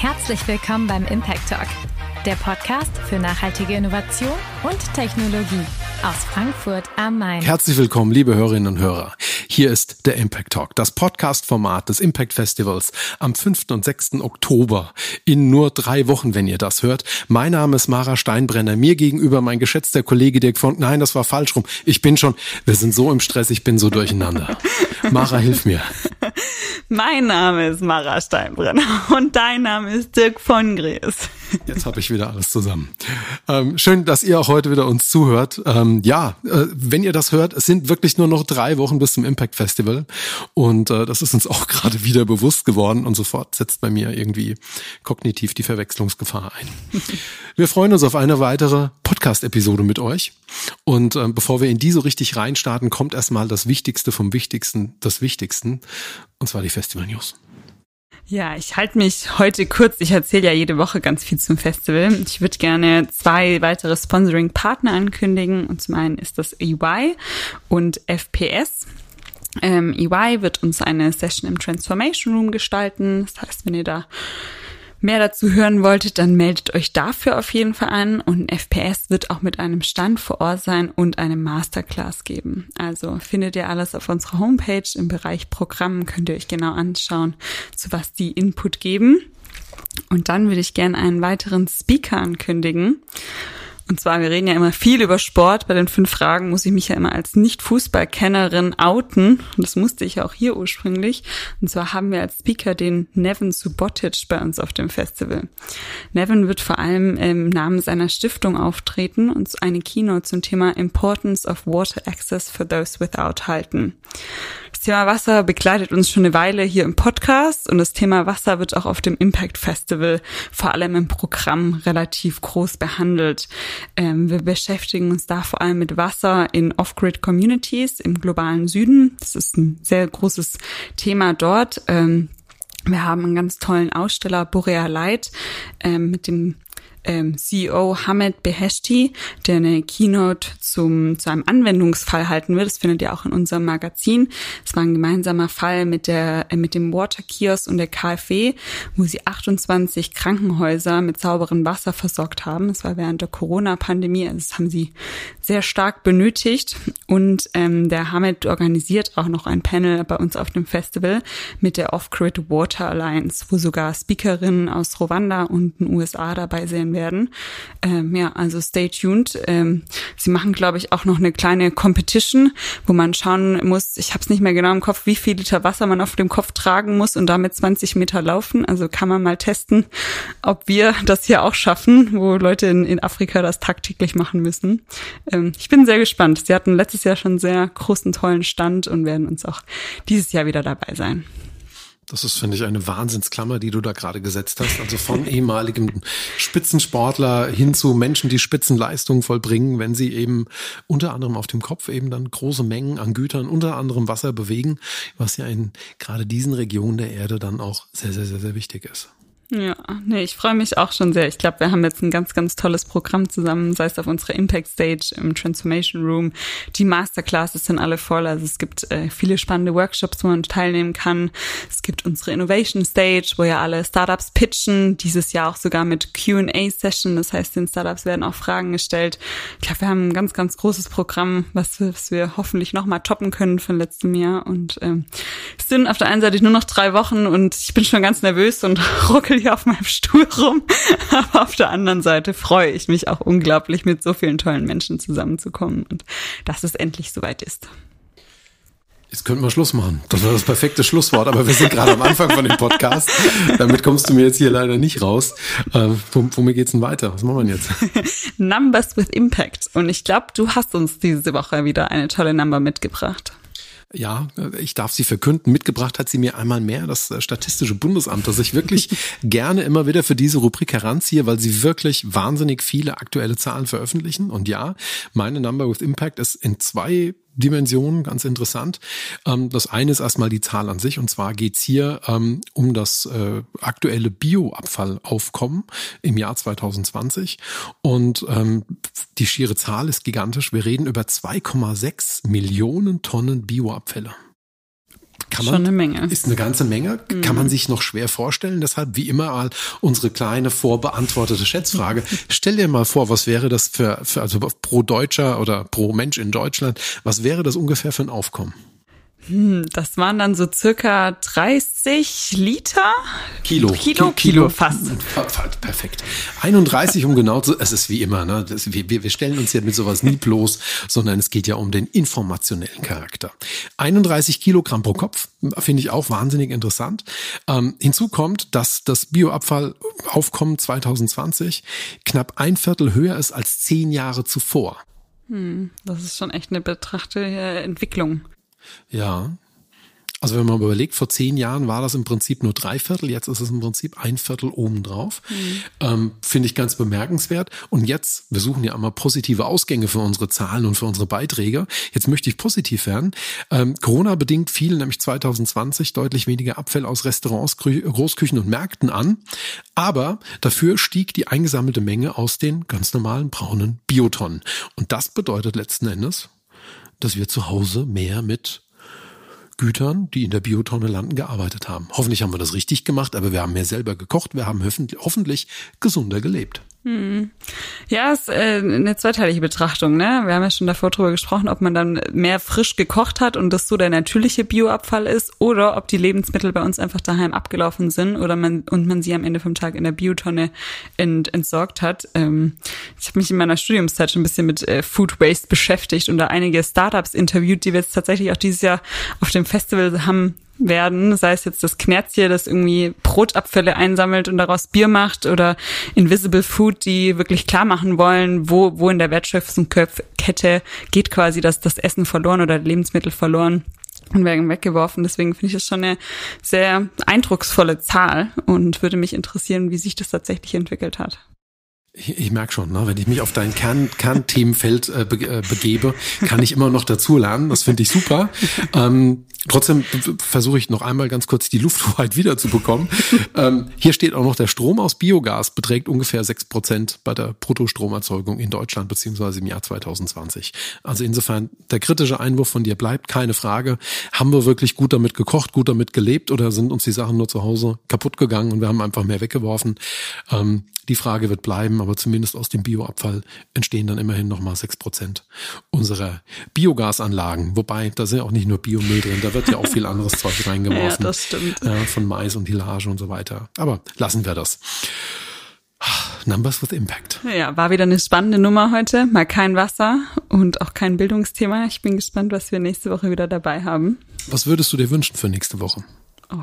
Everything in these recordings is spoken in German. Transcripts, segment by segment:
Herzlich willkommen beim Impact Talk, der Podcast für nachhaltige Innovation und Technologie aus Frankfurt am Main. Herzlich willkommen, liebe Hörerinnen und Hörer. Hier ist der Impact Talk, das Podcast-Format des Impact Festivals am 5. und 6. Oktober. In nur drei Wochen, wenn ihr das hört. Mein Name ist Mara Steinbrenner. Mir gegenüber mein geschätzter Kollege Dirk Funk. Nein, das war falsch rum. Ich bin schon, wir sind so im Stress, ich bin so durcheinander. Mara, hilf mir. Mein Name ist Mara Steinbrenner und dein Name ist Dirk von Gries. Jetzt habe ich wieder alles zusammen. Ähm, schön, dass ihr auch heute wieder uns zuhört. Ähm, ja, äh, wenn ihr das hört, es sind wirklich nur noch drei Wochen bis zum Impact Festival und äh, das ist uns auch gerade wieder bewusst geworden und sofort setzt bei mir irgendwie kognitiv die Verwechslungsgefahr ein. Wir freuen uns auf eine weitere Podcast-Episode mit euch und äh, bevor wir in die so richtig reinstarten, kommt erstmal das Wichtigste vom Wichtigsten, das Wichtigsten und zwar die Festival News. Ja, ich halte mich heute kurz. Ich erzähle ja jede Woche ganz viel zum Festival. Ich würde gerne zwei weitere Sponsoring-Partner ankündigen. Und zum einen ist das EY und FPS. Ähm, EY wird uns eine Session im Transformation Room gestalten. Das heißt, wenn ihr da mehr dazu hören wolltet, dann meldet euch dafür auf jeden Fall an. Und FPS wird auch mit einem Stand vor Ort sein und eine Masterclass geben. Also findet ihr alles auf unserer Homepage im Bereich Programm, könnt ihr euch genau anschauen, zu was die Input geben. Und dann würde ich gerne einen weiteren Speaker ankündigen. Und zwar, wir reden ja immer viel über Sport. Bei den fünf Fragen muss ich mich ja immer als Nicht-Fußballkennerin outen. Und das musste ich auch hier ursprünglich. Und zwar haben wir als Speaker den Nevin Subotic bei uns auf dem Festival. Nevin wird vor allem im Namen seiner Stiftung auftreten und eine Keynote zum Thema Importance of Water Access for Those Without halten. Das Thema Wasser begleitet uns schon eine Weile hier im Podcast und das Thema Wasser wird auch auf dem Impact Festival vor allem im Programm relativ groß behandelt. Ähm, wir beschäftigen uns da vor allem mit Wasser in Off-Grid Communities im globalen Süden. Das ist ein sehr großes Thema dort. Ähm, wir haben einen ganz tollen Aussteller, Boreal Light, ähm, mit dem ähm, CEO Hamed Beheshti, der eine Keynote zum, zu einem Anwendungsfall halten wird. Das findet ihr auch in unserem Magazin. Es war ein gemeinsamer Fall mit der, äh, mit dem Water Kiosk und der KfW, wo sie 28 Krankenhäuser mit sauberem Wasser versorgt haben. Das war während der Corona-Pandemie. Also das haben sie sehr stark benötigt. Und ähm, der Hamed organisiert auch noch ein Panel bei uns auf dem Festival mit der Off-Grid Water Alliance, wo sogar Speakerinnen aus Rwanda und den USA dabei sind sein werden. Ähm, ja, also stay tuned. Ähm, sie machen, glaube ich, auch noch eine kleine Competition, wo man schauen muss, ich habe es nicht mehr genau im Kopf, wie viel Liter Wasser man auf dem Kopf tragen muss und damit 20 Meter laufen. Also kann man mal testen, ob wir das hier auch schaffen, wo Leute in, in Afrika das tagtäglich machen müssen. Ähm, ich bin sehr gespannt. Sie hatten letztes Jahr schon sehr großen, tollen Stand und werden uns auch dieses Jahr wieder dabei sein. Das ist, finde ich, eine Wahnsinnsklammer, die du da gerade gesetzt hast. Also von ehemaligem Spitzensportler hin zu Menschen, die Spitzenleistungen vollbringen, wenn sie eben unter anderem auf dem Kopf eben dann große Mengen an Gütern, unter anderem Wasser bewegen, was ja in gerade diesen Regionen der Erde dann auch sehr, sehr, sehr, sehr wichtig ist. Ja, nee, ich freue mich auch schon sehr. Ich glaube, wir haben jetzt ein ganz, ganz tolles Programm zusammen, sei es auf unserer Impact Stage im Transformation Room. Die Masterclasses sind alle voll. Also es gibt äh, viele spannende Workshops, wo man teilnehmen kann. Es gibt unsere Innovation Stage, wo ja alle Startups pitchen. Dieses Jahr auch sogar mit Q&A-Session. Das heißt, den Startups werden auch Fragen gestellt. Ich glaube, wir haben ein ganz, ganz großes Programm, was, was wir hoffentlich nochmal toppen können von letztem Jahr. Und ähm, es sind auf der einen Seite nur noch drei Wochen und ich bin schon ganz nervös und ruckel hier auf meinem Stuhl rum. Aber auf der anderen Seite freue ich mich auch unglaublich, mit so vielen tollen Menschen zusammenzukommen und dass es endlich soweit ist. Jetzt könnten wir Schluss machen. Das war das perfekte Schlusswort, aber wir sind gerade am Anfang von dem Podcast. Damit kommst du mir jetzt hier leider nicht raus. Äh, womit geht's denn weiter? Was machen wir jetzt? Numbers with Impact. Und ich glaube, du hast uns diese Woche wieder eine tolle Number mitgebracht. Ja, ich darf sie verkünden. Mitgebracht hat sie mir einmal mehr das äh, Statistische Bundesamt, das ich wirklich gerne immer wieder für diese Rubrik heranziehe, weil sie wirklich wahnsinnig viele aktuelle Zahlen veröffentlichen. Und ja, meine Number with Impact ist in zwei Dimensionen, ganz interessant. Ähm, das eine ist erstmal die Zahl an sich und zwar geht's hier ähm, um das äh, aktuelle Bioabfallaufkommen im Jahr 2020 und ähm, die schiere Zahl ist gigantisch. Wir reden über 2,6 Millionen Tonnen Bioabfälle kann man, Schon eine Menge. Ist eine ganze Menge. Kann man sich noch schwer vorstellen. Deshalb wie immer unsere kleine vorbeantwortete Schätzfrage. Stell dir mal vor, was wäre das für, für also pro Deutscher oder pro Mensch in Deutschland, was wäre das ungefähr für ein Aufkommen? Das waren dann so circa 30 Liter? Kilo. Kilo, Kilo, fast. Perfekt. 31, um genau zu, es ist wie immer, ne? Das, wir, wir stellen uns ja mit sowas nie bloß, sondern es geht ja um den informationellen Charakter. 31 Kilogramm pro Kopf, finde ich auch wahnsinnig interessant. Ähm, hinzu kommt, dass das Bioabfallaufkommen 2020 knapp ein Viertel höher ist als zehn Jahre zuvor. Hm, das ist schon echt eine betrachtete Entwicklung. Ja. Also wenn man überlegt, vor zehn Jahren war das im Prinzip nur drei Viertel, jetzt ist es im Prinzip ein Viertel obendrauf. Mhm. Ähm, Finde ich ganz bemerkenswert. Und jetzt, wir suchen ja immer positive Ausgänge für unsere Zahlen und für unsere Beiträge. Jetzt möchte ich positiv werden. Ähm, Corona bedingt fiel nämlich 2020 deutlich weniger Abfälle aus Restaurants, Großküchen und Märkten an. Aber dafür stieg die eingesammelte Menge aus den ganz normalen braunen Biotonnen. Und das bedeutet letzten Endes, dass wir zu Hause mehr mit Gütern, die in der Biotonne landen, gearbeitet haben. Hoffentlich haben wir das richtig gemacht, aber wir haben mehr selber gekocht, wir haben hoffentlich gesunder gelebt. Hm. Ja, ist äh, eine zweiteilige Betrachtung, ne? Wir haben ja schon davor drüber gesprochen, ob man dann mehr frisch gekocht hat und das so der natürliche Bioabfall ist oder ob die Lebensmittel bei uns einfach daheim abgelaufen sind oder man und man sie am Ende vom Tag in der Biotonne ent, entsorgt hat. Ähm, ich habe mich in meiner Studiumszeit schon ein bisschen mit äh, Food Waste beschäftigt und da einige Startups interviewt, die wir jetzt tatsächlich auch dieses Jahr auf dem Festival haben werden, sei es jetzt das Knerzchen, das irgendwie Brotabfälle einsammelt und daraus Bier macht oder Invisible Food, die wirklich klar machen wollen, wo, wo in der Wertschöpfungskette geht quasi das, das Essen verloren oder Lebensmittel verloren und werden weggeworfen. Deswegen finde ich es schon eine sehr eindrucksvolle Zahl und würde mich interessieren, wie sich das tatsächlich entwickelt hat. Ich, ich merke schon, ne, wenn ich mich auf dein Kern, Kernthemenfeld äh, be, äh, begebe, kann ich immer noch dazu lernen. Das finde ich super. Ähm, trotzdem versuche ich noch einmal ganz kurz die Lufthoheit wiederzubekommen. ähm, hier steht auch noch, der Strom aus Biogas beträgt ungefähr sechs Prozent bei der Bruttostromerzeugung in Deutschland beziehungsweise im Jahr 2020. Also insofern, der kritische Einwurf von dir bleibt, keine Frage. Haben wir wirklich gut damit gekocht, gut damit gelebt oder sind uns die Sachen nur zu Hause kaputt gegangen und wir haben einfach mehr weggeworfen? Ähm, die Frage wird bleiben, aber zumindest aus dem Bioabfall entstehen dann immerhin nochmal sechs Prozent unserer Biogasanlagen. Wobei, da sind ja auch nicht nur Biomüll drin, da wird ja auch viel anderes Zeug reingeworfen. Ja, das stimmt. Äh, von Mais und Hilage und so weiter. Aber lassen wir das. Numbers with Impact. Ja, war wieder eine spannende Nummer heute. Mal kein Wasser und auch kein Bildungsthema. Ich bin gespannt, was wir nächste Woche wieder dabei haben. Was würdest du dir wünschen für nächste Woche? Oh,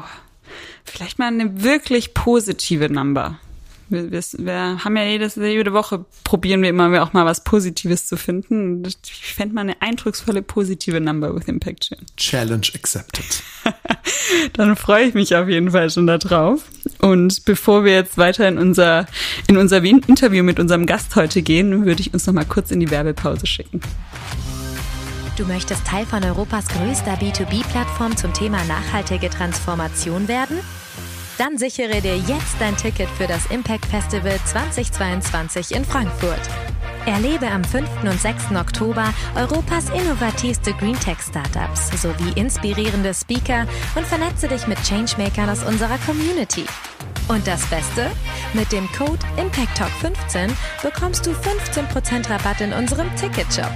vielleicht mal eine wirklich positive Number. Wir, wir, wir haben ja jedes, jede Woche probieren wir immer auch mal was Positives zu finden. Ich fände mal eine eindrucksvolle positive Number with Impact schön. Challenge accepted. Dann freue ich mich auf jeden Fall schon darauf. Und bevor wir jetzt weiter in unser, in unser Interview mit unserem Gast heute gehen, würde ich uns noch mal kurz in die Werbepause schicken. Du möchtest Teil von Europas größter B2B-Plattform zum Thema nachhaltige Transformation werden? Dann sichere dir jetzt dein Ticket für das Impact Festival 2022 in Frankfurt. Erlebe am 5. und 6. Oktober Europas innovativste Green Tech Startups sowie inspirierende Speaker und vernetze dich mit Changemakern aus unserer Community. Und das Beste? Mit dem Code ImpactTalk15 bekommst du 15% Rabatt in unserem Ticketshop.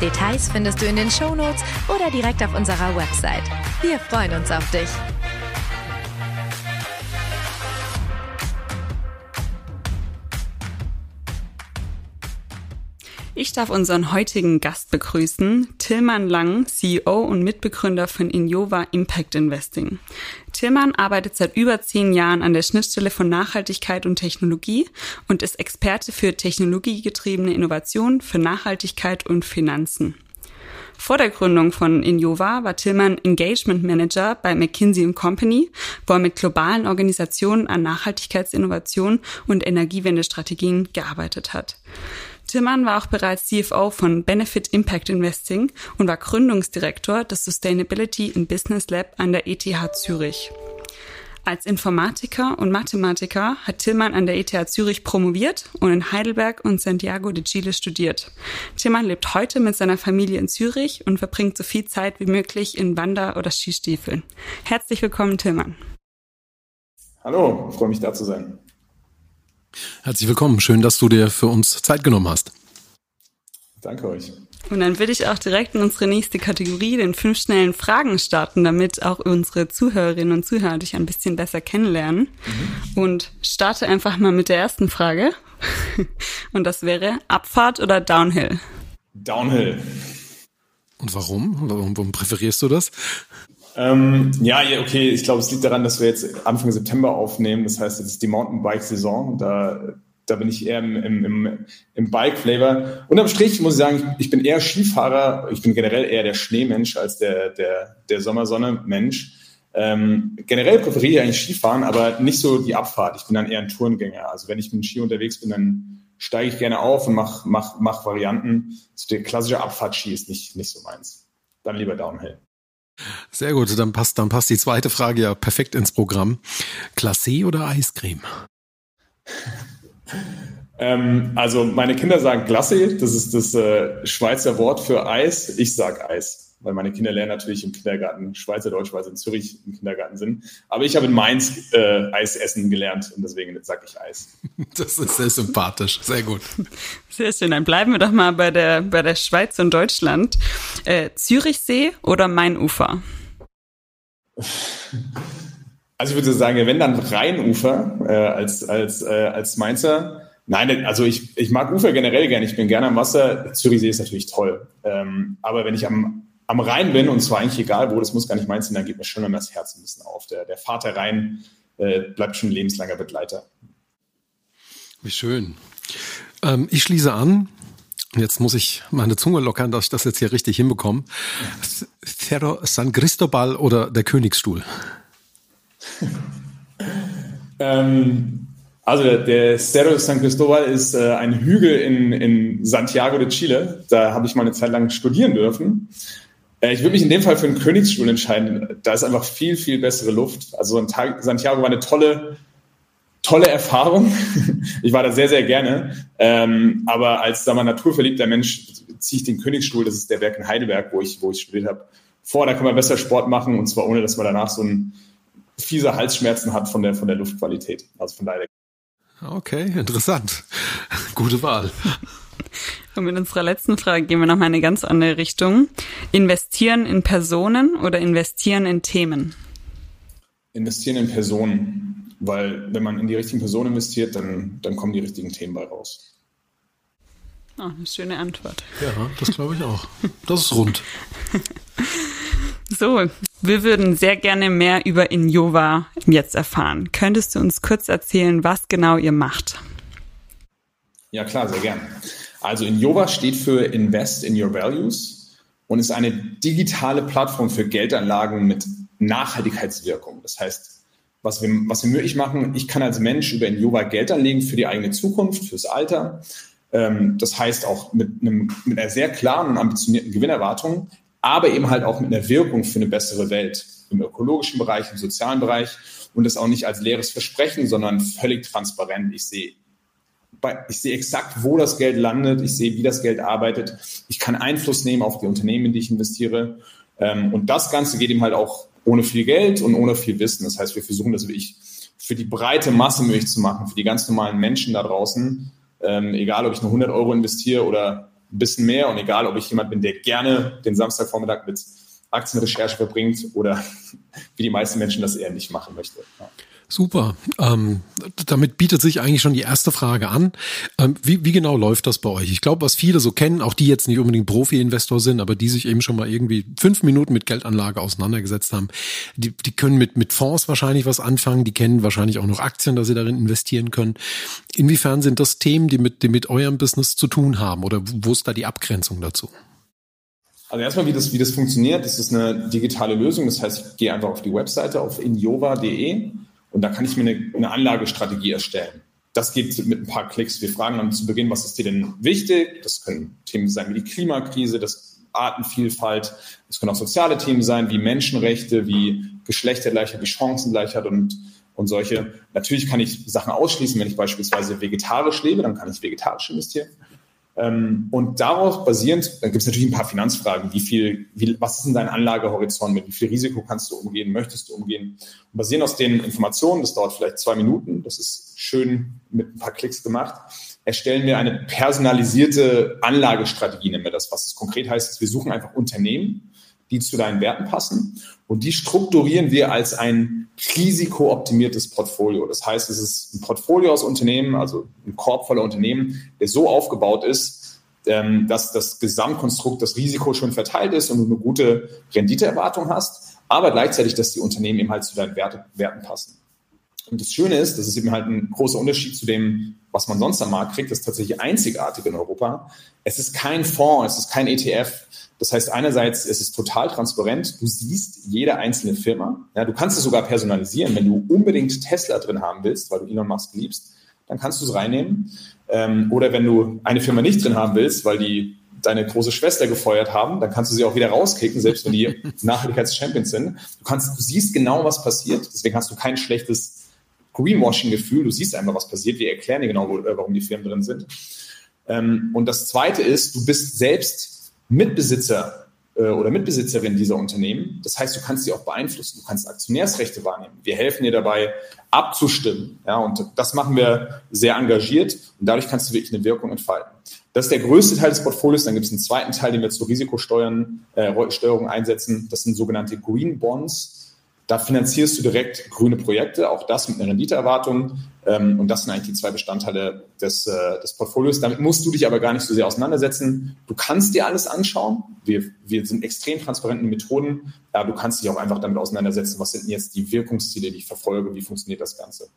Details findest du in den Shownotes oder direkt auf unserer Website. Wir freuen uns auf dich. Ich darf unseren heutigen Gast begrüßen, Tilman Lang, CEO und Mitbegründer von Innova Impact Investing. Tilman arbeitet seit über zehn Jahren an der Schnittstelle von Nachhaltigkeit und Technologie und ist Experte für technologiegetriebene Innovation, für Nachhaltigkeit und Finanzen. Vor der Gründung von Innova war Tillmann Engagement Manager bei McKinsey Company, wo er mit globalen Organisationen an Nachhaltigkeitsinnovation und Energiewendestrategien gearbeitet hat. Tillmann war auch bereits CFO von Benefit Impact Investing und war Gründungsdirektor des Sustainability in Business Lab an der ETH Zürich. Als Informatiker und Mathematiker hat Tillmann an der ETH Zürich promoviert und in Heidelberg und Santiago de Chile studiert. Tillmann lebt heute mit seiner Familie in Zürich und verbringt so viel Zeit wie möglich in Wander- oder Skistiefeln. Herzlich willkommen, Tillmann. Hallo, freue mich da zu sein. Herzlich willkommen. Schön, dass du dir für uns Zeit genommen hast. Danke euch. Und dann würde ich auch direkt in unsere nächste Kategorie, den fünf schnellen Fragen starten, damit auch unsere Zuhörerinnen und Zuhörer dich ein bisschen besser kennenlernen. Mhm. Und starte einfach mal mit der ersten Frage. Und das wäre Abfahrt oder Downhill? Downhill. Und warum? Warum, warum präferierst du das? Ähm, ja, okay, ich glaube, es liegt daran, dass wir jetzt Anfang September aufnehmen. Das heißt, jetzt ist die Mountainbike-Saison. Da da bin ich eher im, im, im, im Bike-Flavor. Unterm Strich muss ich sagen, ich bin eher Skifahrer. Ich bin generell eher der Schneemensch als der, der, der Sommersonne-Mensch. Ähm, generell präferiere ich eigentlich Skifahren, aber nicht so die Abfahrt. Ich bin dann eher ein Tourengänger. Also wenn ich mit dem Ski unterwegs bin, dann steige ich gerne auf und mache mach, mach Varianten. So der klassische Abfahrtski ist nicht, nicht so meins. Dann lieber Downhill. Sehr gut, dann passt, dann passt die zweite Frage ja perfekt ins Programm. Glacé oder Eiscreme? Ähm, also meine Kinder sagen Glasse, das ist das äh, Schweizer Wort für Eis. Ich sag Eis, weil meine Kinder lernen natürlich im Kindergarten Schweizerdeutsch, weil sie in Zürich im Kindergarten sind. Aber ich habe in Mainz äh, Eis essen gelernt und deswegen sage ich Eis. Das ist sehr sympathisch, sehr gut. Sehr schön, dann bleiben wir doch mal bei der, bei der Schweiz und Deutschland. Äh, Zürichsee oder Mainufer? Also ich würde sagen, wenn dann Rheinufer äh, als, als, äh, als Mainzer. Nein, also ich, ich mag Ufer generell gerne. Ich bin gerne am Wasser. Zürichsee ist natürlich toll. Ähm, aber wenn ich am, am Rhein bin, und zwar eigentlich egal wo, das muss gar nicht Mainz sein, dann geht mir schon immer das Herz ein bisschen auf. Der, der Vater Rhein äh, bleibt schon lebenslanger Begleiter. Wie schön. Ähm, ich schließe an. Jetzt muss ich meine Zunge lockern, dass ich das jetzt hier richtig hinbekomme. Cerro San Cristobal oder der Königsstuhl? ähm, also der Cerro San Cristobal ist äh, ein Hügel in, in Santiago de Chile. Da habe ich mal eine Zeit lang studieren dürfen. Äh, ich würde mich in dem Fall für einen Königsstuhl entscheiden. Da ist einfach viel, viel bessere Luft. Also Santiago war eine tolle, tolle Erfahrung. ich war da sehr, sehr gerne. Ähm, aber als da mal naturverliebter Mensch ziehe ich den Königsstuhl, das ist der Werk in Heidelberg, wo ich, wo ich studiert habe, vor. Da kann man besser Sport machen und zwar ohne, dass man danach so ein fiese Halsschmerzen hat von der, von der Luftqualität. Also von daher. Okay, interessant. Gute Wahl. Und mit unserer letzten Frage gehen wir noch mal in eine ganz andere Richtung. Investieren in Personen oder investieren in Themen? Investieren in Personen, weil wenn man in die richtigen Personen investiert, dann, dann kommen die richtigen Themen bei raus. Oh, eine schöne Antwort. Ja, das glaube ich auch. Das ist rund. So, wir würden sehr gerne mehr über Injova jetzt erfahren. Könntest du uns kurz erzählen, was genau ihr macht? Ja, klar, sehr gern. Also Injova steht für Invest in Your Values und ist eine digitale Plattform für Geldanlagen mit Nachhaltigkeitswirkung. Das heißt, was wir, was wir möglich machen, ich kann als Mensch über Injova Geld anlegen für die eigene Zukunft, fürs Alter. Ähm, das heißt auch mit, einem, mit einer sehr klaren und ambitionierten Gewinnerwartung aber eben halt auch mit einer Wirkung für eine bessere Welt im ökologischen Bereich, im sozialen Bereich und das auch nicht als leeres Versprechen, sondern völlig transparent. Ich sehe ich sehe exakt, wo das Geld landet, ich sehe, wie das Geld arbeitet, ich kann Einfluss nehmen auf die Unternehmen, in die ich investiere. Ähm, und das Ganze geht eben halt auch ohne viel Geld und ohne viel Wissen. Das heißt, wir versuchen das wirklich für die breite Masse möglich zu machen, für die ganz normalen Menschen da draußen. Ähm, egal, ob ich nur 100 Euro investiere oder ein bisschen mehr. Und egal, ob ich jemand bin, der gerne den Samstagvormittag mit Aktienrecherche verbringt oder wie die meisten Menschen das eher nicht machen möchte. Ja. Super. Ähm, damit bietet sich eigentlich schon die erste Frage an. Ähm, wie, wie genau läuft das bei euch? Ich glaube, was viele so kennen, auch die jetzt nicht unbedingt Profi-Investor sind, aber die sich eben schon mal irgendwie fünf Minuten mit Geldanlage auseinandergesetzt haben, die, die können mit, mit Fonds wahrscheinlich was anfangen, die kennen wahrscheinlich auch noch Aktien, dass sie darin investieren können. Inwiefern sind das Themen, die mit, die mit eurem Business zu tun haben oder wo ist da die Abgrenzung dazu? Also erstmal, wie das, wie das funktioniert, das ist eine digitale Lösung. Das heißt, ich gehe einfach auf die Webseite auf injova.de und da kann ich mir eine, eine Anlagestrategie erstellen. Das geht mit ein paar Klicks. Wir fragen dann zu Beginn, was ist dir denn wichtig? Das können Themen sein wie die Klimakrise, das Artenvielfalt. Das können auch soziale Themen sein, wie Menschenrechte, wie Geschlechtergleichheit, die Chancengleichheit und, und solche. Natürlich kann ich Sachen ausschließen, wenn ich beispielsweise vegetarisch lebe, dann kann ich vegetarisch investieren. Ähm, und darauf basierend, dann gibt es natürlich ein paar Finanzfragen. Wie viel, wie, was ist denn dein Anlagehorizont? Mit wie viel Risiko kannst du umgehen? Möchtest du umgehen? Und basierend aus den Informationen, das dauert vielleicht zwei Minuten, das ist schön mit ein paar Klicks gemacht, erstellen wir eine personalisierte Anlagestrategie, nennen wir das. Was es konkret heißt, ist, wir suchen einfach Unternehmen, die zu deinen Werten passen und die strukturieren wir als ein risikooptimiertes Portfolio. Das heißt, es ist ein Portfolio aus Unternehmen, also ein Korb voller Unternehmen, der so aufgebaut ist, ähm, dass das Gesamtkonstrukt, das Risiko schon verteilt ist und du eine gute Renditeerwartung hast, aber gleichzeitig, dass die Unternehmen eben halt zu deinen Werten passen. Und das Schöne ist, das ist eben halt ein großer Unterschied zu dem, was man sonst am Markt kriegt, das ist tatsächlich einzigartig in Europa. Es ist kein Fonds, es ist kein ETF. Das heißt, einerseits ist es total transparent. Du siehst jede einzelne Firma. Ja, du kannst es sogar personalisieren. Wenn du unbedingt Tesla drin haben willst, weil du Elon Musk liebst, dann kannst du es reinnehmen. Ähm, oder wenn du eine Firma nicht drin haben willst, weil die deine große Schwester gefeuert haben, dann kannst du sie auch wieder rauskicken, selbst wenn die Nachhaltigkeits-Champions sind. Du kannst, du siehst genau, was passiert. Deswegen hast du kein schlechtes Greenwashing-Gefühl. Du siehst einfach, was passiert. Wir erklären dir genau, äh, warum die Firmen drin sind. Ähm, und das Zweite ist, du bist selbst Mitbesitzer äh, oder Mitbesitzerin dieser Unternehmen. Das heißt, du kannst sie auch beeinflussen. Du kannst Aktionärsrechte wahrnehmen. Wir helfen dir dabei, abzustimmen. Ja, und das machen wir sehr engagiert. Und dadurch kannst du wirklich eine Wirkung entfalten. Das ist der größte Teil des Portfolios. Dann gibt es einen zweiten Teil, den wir zur Risikosteuerung äh, einsetzen. Das sind sogenannte Green Bonds. Da finanzierst du direkt grüne Projekte, auch das mit einer Renditeerwartung. Ähm, und das sind eigentlich die zwei Bestandteile des, äh, des Portfolios. Damit musst du dich aber gar nicht so sehr auseinandersetzen. Du kannst dir alles anschauen. Wir, wir sind extrem transparenten Methoden. Ja, du kannst dich auch einfach damit auseinandersetzen, was sind jetzt die Wirkungsziele, die ich verfolge, wie funktioniert das Ganze.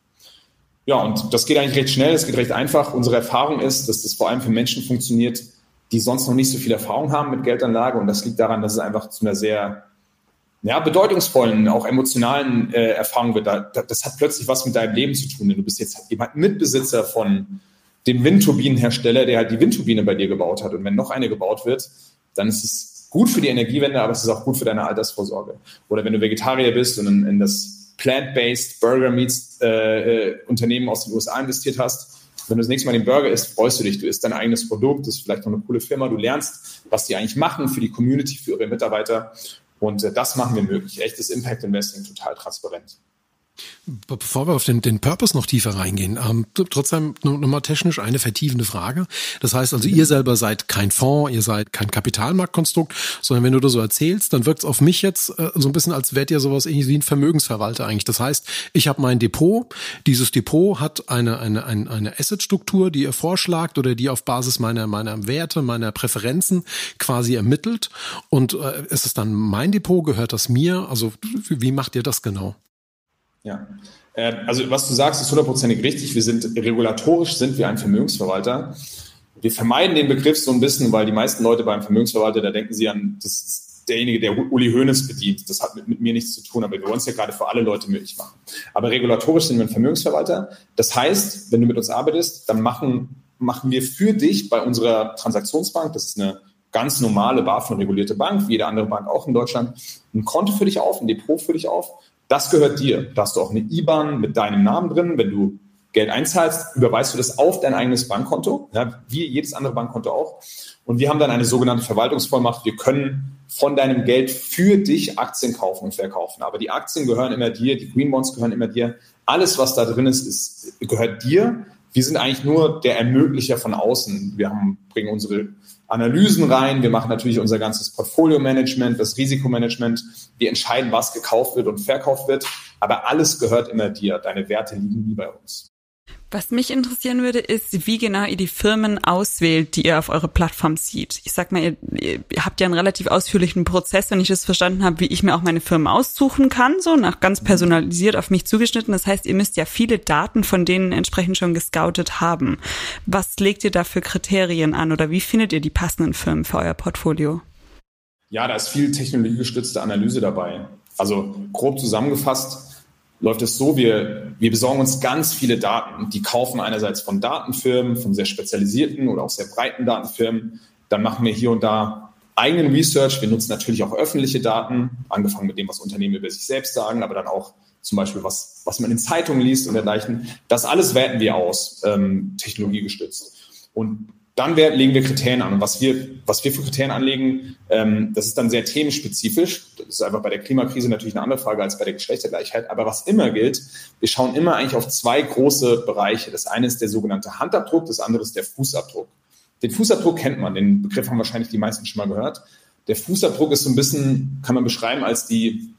Ja, und das geht eigentlich recht schnell, es geht recht einfach. Unsere Erfahrung ist, dass das vor allem für Menschen funktioniert, die sonst noch nicht so viel Erfahrung haben mit Geldanlage. Und das liegt daran, dass es einfach zu einer sehr ja, bedeutungsvollen, auch emotionalen äh, Erfahrungen wird. Da, das hat plötzlich was mit deinem Leben zu tun, denn du bist jetzt jemand Mitbesitzer von dem Windturbinenhersteller, der halt die Windturbine bei dir gebaut hat. Und wenn noch eine gebaut wird, dann ist es gut für die Energiewende, aber es ist auch gut für deine Altersvorsorge. Oder wenn du Vegetarier bist und in, in das Plant-Based Burger Meats äh, äh, Unternehmen aus den USA investiert hast, wenn du das nächste Mal den Burger isst, freust du dich. Du isst dein eigenes Produkt, das ist vielleicht noch eine coole Firma. Du lernst, was die eigentlich machen für die Community, für ihre Mitarbeiter. Und äh, das machen wir möglich. Echtes Impact Investing, total transparent. Bevor wir auf den, den Purpose noch tiefer reingehen, ähm, trotzdem nochmal technisch eine vertiefende Frage. Das heißt also, ihr selber seid kein Fonds, ihr seid kein Kapitalmarktkonstrukt, sondern wenn du das so erzählst, dann wirkt es auf mich jetzt äh, so ein bisschen, als wärt ihr sowas ähnlich wie ein Vermögensverwalter eigentlich. Das heißt, ich habe mein Depot, dieses Depot hat eine, eine, eine, eine Assetstruktur, die ihr vorschlagt oder die auf Basis meiner, meiner Werte, meiner Präferenzen quasi ermittelt. Und äh, ist es dann mein Depot, gehört das mir? Also wie macht ihr das genau? Ja. Äh, also was du sagst, ist hundertprozentig richtig. Wir sind regulatorisch sind wir ein Vermögensverwalter. Wir vermeiden den Begriff so ein bisschen, weil die meisten Leute beim Vermögensverwalter, da denken sie an, das ist derjenige, der Uli Hoeneß bedient. Das hat mit, mit mir nichts zu tun, aber wir wollen es ja gerade für alle Leute möglich machen. Aber regulatorisch sind wir ein Vermögensverwalter. Das heißt, wenn du mit uns arbeitest, dann machen, machen wir für dich bei unserer Transaktionsbank, das ist eine ganz normale BaFin-regulierte Bank, wie jede andere Bank auch in Deutschland, ein Konto für dich auf, ein Depot für dich auf das gehört dir. Da hast du auch eine IBAN mit deinem Namen drin. Wenn du Geld einzahlst, überweist du das auf dein eigenes Bankkonto, ja, wie jedes andere Bankkonto auch. Und wir haben dann eine sogenannte Verwaltungsvollmacht. Wir können von deinem Geld für dich Aktien kaufen und verkaufen. Aber die Aktien gehören immer dir, die Green Bonds gehören immer dir. Alles, was da drin ist, ist gehört dir. Wir sind eigentlich nur der Ermöglicher von außen. Wir haben, bringen unsere Analysen rein. Wir machen natürlich unser ganzes Portfolio-Management, das Risikomanagement. Wir entscheiden, was gekauft wird und verkauft wird. Aber alles gehört immer dir. Deine Werte liegen nie bei uns. Was mich interessieren würde, ist, wie genau ihr die Firmen auswählt, die ihr auf eure Plattform sieht. Ich sag mal, ihr, ihr habt ja einen relativ ausführlichen Prozess, wenn ich das verstanden habe, wie ich mir auch meine Firmen aussuchen kann, so nach ganz personalisiert auf mich zugeschnitten. Das heißt, ihr müsst ja viele Daten von denen entsprechend schon gescoutet haben. Was legt ihr da für Kriterien an oder wie findet ihr die passenden Firmen für euer Portfolio? Ja, da ist viel technologiegestützte Analyse dabei. Also grob zusammengefasst, läuft es so, wir, wir besorgen uns ganz viele Daten. Die kaufen einerseits von Datenfirmen, von sehr spezialisierten oder auch sehr breiten Datenfirmen. Dann machen wir hier und da eigenen Research. Wir nutzen natürlich auch öffentliche Daten, angefangen mit dem, was Unternehmen über sich selbst sagen, aber dann auch zum Beispiel, was, was man in Zeitungen liest und dergleichen. Das alles werten wir aus, ähm, technologiegestützt. Und dann legen wir Kriterien an. Und was wir, was wir für Kriterien anlegen, ähm, das ist dann sehr themenspezifisch. Das ist einfach bei der Klimakrise natürlich eine andere Frage als bei der Geschlechtergleichheit. Aber was immer gilt, wir schauen immer eigentlich auf zwei große Bereiche. Das eine ist der sogenannte Handabdruck, das andere ist der Fußabdruck. Den Fußabdruck kennt man, den Begriff haben wahrscheinlich die meisten schon mal gehört. Der Fußabdruck ist so ein bisschen, kann man beschreiben als die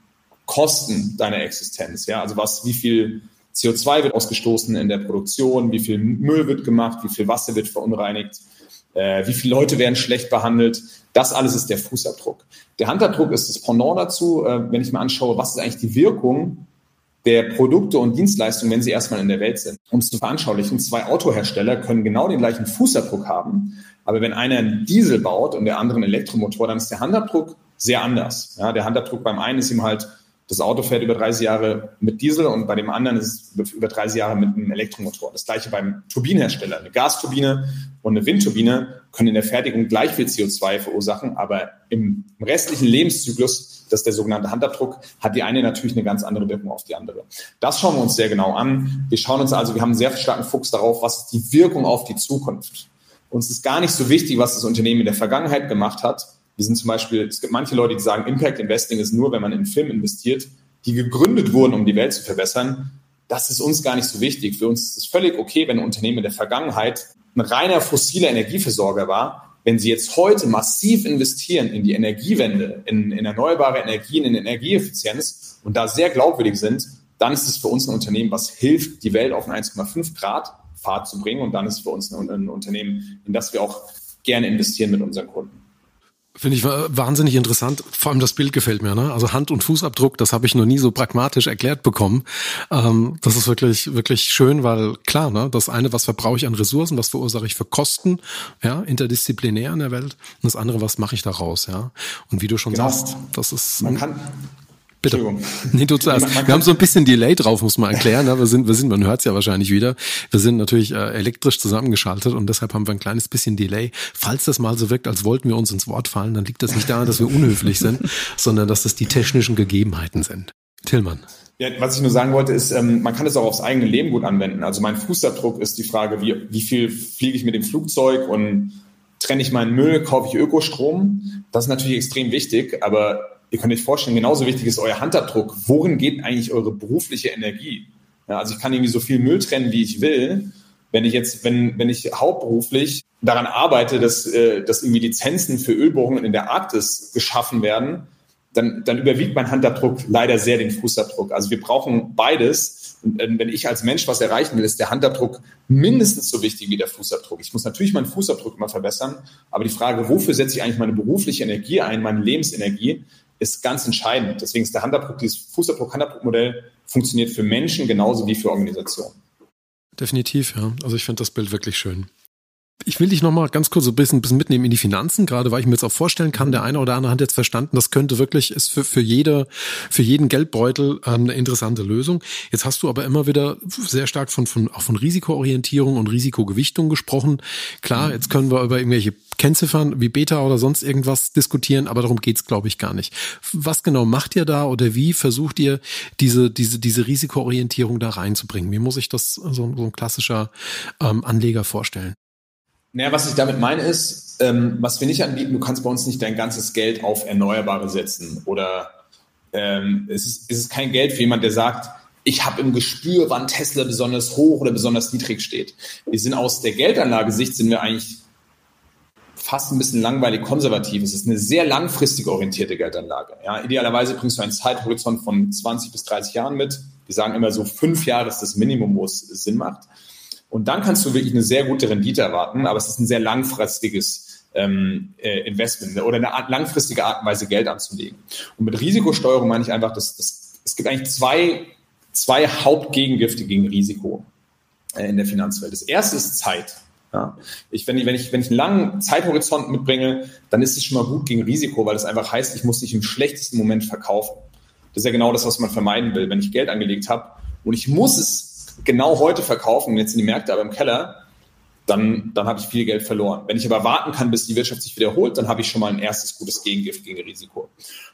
Kosten deiner Existenz. Ja, also was, wie viel CO2 wird ausgestoßen in der Produktion, wie viel Müll wird gemacht, wie viel Wasser wird verunreinigt, äh, wie viele Leute werden schlecht behandelt. Das alles ist der Fußabdruck. Der Handabdruck ist das Pendant dazu, äh, wenn ich mir anschaue, was ist eigentlich die Wirkung der Produkte und Dienstleistungen, wenn sie erstmal in der Welt sind. Um es zu veranschaulichen, zwei Autohersteller können genau den gleichen Fußabdruck haben, aber wenn einer einen Diesel baut und der andere einen Elektromotor, dann ist der Handabdruck sehr anders. Ja, der Handabdruck beim einen ist ihm halt das Auto fährt über 30 Jahre mit Diesel und bei dem anderen ist es über 30 Jahre mit einem Elektromotor. Das gleiche beim Turbinenhersteller. Eine Gasturbine und eine Windturbine können in der Fertigung gleich viel CO2 verursachen, aber im restlichen Lebenszyklus, das ist der sogenannte Handabdruck, hat die eine natürlich eine ganz andere Wirkung auf die andere. Das schauen wir uns sehr genau an. Wir schauen uns also, wir haben einen sehr starken Fuchs darauf, was ist die Wirkung auf die Zukunft. Uns ist gar nicht so wichtig, was das Unternehmen in der Vergangenheit gemacht hat, wir sind zum Beispiel, es gibt manche Leute, die sagen, Impact Investing ist nur, wenn man in Filme investiert, die gegründet wurden, um die Welt zu verbessern. Das ist uns gar nicht so wichtig. Für uns ist es völlig okay, wenn ein Unternehmen in der Vergangenheit ein reiner fossiler Energieversorger war. Wenn sie jetzt heute massiv investieren in die Energiewende, in, in erneuerbare Energien, in Energieeffizienz und da sehr glaubwürdig sind, dann ist es für uns ein Unternehmen, was hilft, die Welt auf einen 1,5 Grad Pfad zu bringen. Und dann ist es für uns ein, ein Unternehmen, in das wir auch gerne investieren mit unseren Kunden. Finde ich wahnsinnig interessant. Vor allem das Bild gefällt mir. Ne? Also Hand- und Fußabdruck, das habe ich noch nie so pragmatisch erklärt bekommen. Ähm, das ist wirklich, wirklich schön, weil klar, ne, das eine, was verbrauche ich an Ressourcen, was verursache ich für Kosten, ja, interdisziplinär in der Welt. Und das andere, was mache ich daraus, ja. Und wie du schon genau. sagst, das ist. Man kann, Bitte. Nee, du zuerst. Wir haben so ein bisschen Delay drauf, muss man erklären. Ne? Wir sind, wir sind, man hört es ja wahrscheinlich wieder. Wir sind natürlich äh, elektrisch zusammengeschaltet und deshalb haben wir ein kleines bisschen Delay. Falls das mal so wirkt, als wollten wir uns ins Wort fallen, dann liegt das nicht daran, dass wir unhöflich sind, sondern dass das die technischen Gegebenheiten sind. Tillmann. Ja, was ich nur sagen wollte, ist, ähm, man kann es auch aufs eigene Leben gut anwenden. Also mein Fußabdruck ist die Frage, wie, wie viel fliege ich mit dem Flugzeug und trenne ich meinen Müll, kaufe ich Ökostrom? Das ist natürlich extrem wichtig, aber ihr könnt euch vorstellen, genauso wichtig ist euer Handabdruck. Worin geht eigentlich eure berufliche Energie? Ja, also ich kann irgendwie so viel Müll trennen, wie ich will. Wenn ich jetzt, wenn, wenn ich hauptberuflich daran arbeite, dass, äh, dass irgendwie Lizenzen für Ölbohrungen in der Arktis geschaffen werden, dann, dann überwiegt mein Handabdruck leider sehr den Fußabdruck. Also wir brauchen beides. Und äh, wenn ich als Mensch was erreichen will, ist der Handabdruck mindestens so wichtig wie der Fußabdruck. Ich muss natürlich meinen Fußabdruck immer verbessern, aber die Frage, wofür setze ich eigentlich meine berufliche Energie ein, meine Lebensenergie, ist ganz entscheidend. Deswegen ist der Handabdruck, dieses Fußabdruck-Handabdruck-Modell funktioniert für Menschen genauso wie für Organisationen. Definitiv, ja. Also ich finde das Bild wirklich schön. Ich will dich noch mal ganz kurz so ein bisschen, ein bisschen mitnehmen in die Finanzen, gerade weil ich mir jetzt auch vorstellen kann, der eine oder andere hat jetzt verstanden, das könnte wirklich, ist für, für jede, für jeden Geldbeutel ähm, eine interessante Lösung. Jetzt hast du aber immer wieder sehr stark von, von, auch von Risikoorientierung und Risikogewichtung gesprochen. Klar, jetzt können wir über irgendwelche Kennziffern wie Beta oder sonst irgendwas diskutieren, aber darum geht's, glaube ich, gar nicht. Was genau macht ihr da oder wie versucht ihr diese, diese, diese Risikoorientierung da reinzubringen? Wie muss ich das so, so ein klassischer ähm, Anleger vorstellen? Naja, was ich damit meine ist, ähm, was wir nicht anbieten, du kannst bei uns nicht dein ganzes Geld auf Erneuerbare setzen oder ähm, es, ist, es ist kein Geld für jemand, der sagt, ich habe im Gespür, wann Tesla besonders hoch oder besonders niedrig steht. Wir sind aus der Geldanlagesicht sind wir eigentlich fast ein bisschen langweilig konservativ. Es ist eine sehr langfristig orientierte Geldanlage. Ja, idealerweise bringst du einen Zeithorizont von 20 bis 30 Jahren mit. Wir sagen immer so fünf Jahre ist das Minimum, wo es Sinn macht. Und dann kannst du wirklich eine sehr gute Rendite erwarten, aber es ist ein sehr langfristiges ähm, äh, Investment oder eine langfristige Art und Weise, Geld anzulegen. Und mit Risikosteuerung meine ich einfach, dass, dass es gibt eigentlich zwei, zwei Hauptgegengifte gegen Risiko äh, in der Finanzwelt. Das erste ist Zeit. Ja. Ich, wenn, ich, wenn, ich, wenn ich einen langen Zeithorizont mitbringe, dann ist es schon mal gut gegen Risiko, weil es einfach heißt, ich muss nicht im schlechtesten Moment verkaufen. Das ist ja genau das, was man vermeiden will. Wenn ich Geld angelegt habe und ich muss es genau heute verkaufen, jetzt sind die Märkte aber im Keller, dann, dann habe ich viel Geld verloren. Wenn ich aber warten kann, bis die Wirtschaft sich wiederholt, dann habe ich schon mal ein erstes gutes Gegengift gegen Risiko.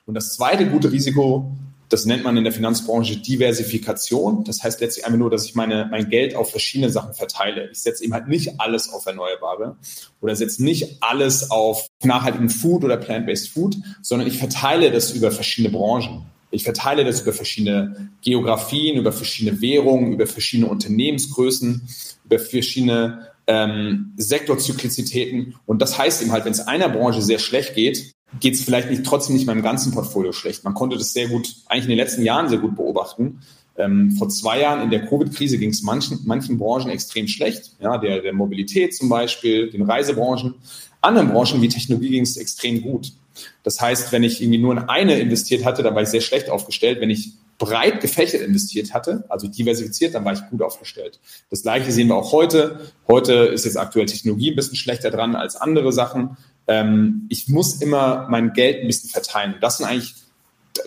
Und das zweite gute Risiko, das nennt man in der Finanzbranche Diversifikation. Das heißt letztlich einfach nur, dass ich meine, mein Geld auf verschiedene Sachen verteile. Ich setze eben halt nicht alles auf Erneuerbare oder setze nicht alles auf nachhaltigen Food oder plant-based Food, sondern ich verteile das über verschiedene Branchen. Ich verteile das über verschiedene Geografien, über verschiedene Währungen, über verschiedene Unternehmensgrößen, über verschiedene ähm, Sektorzyklizitäten. Und das heißt eben halt, wenn es einer Branche sehr schlecht geht, geht es vielleicht nicht, trotzdem nicht meinem ganzen Portfolio schlecht. Man konnte das sehr gut, eigentlich in den letzten Jahren sehr gut beobachten. Ähm, vor zwei Jahren in der Covid-Krise ging es manchen, manchen Branchen extrem schlecht. Ja, der, der Mobilität zum Beispiel, den Reisebranchen. Anderen Branchen wie Technologie ging es extrem gut. Das heißt, wenn ich irgendwie nur in eine investiert hatte, dann war ich sehr schlecht aufgestellt. Wenn ich breit gefächert investiert hatte, also diversifiziert, dann war ich gut aufgestellt. Das gleiche sehen wir auch heute. Heute ist jetzt aktuell Technologie ein bisschen schlechter dran als andere Sachen. Ähm, ich muss immer mein Geld ein bisschen verteilen. Das sind eigentlich,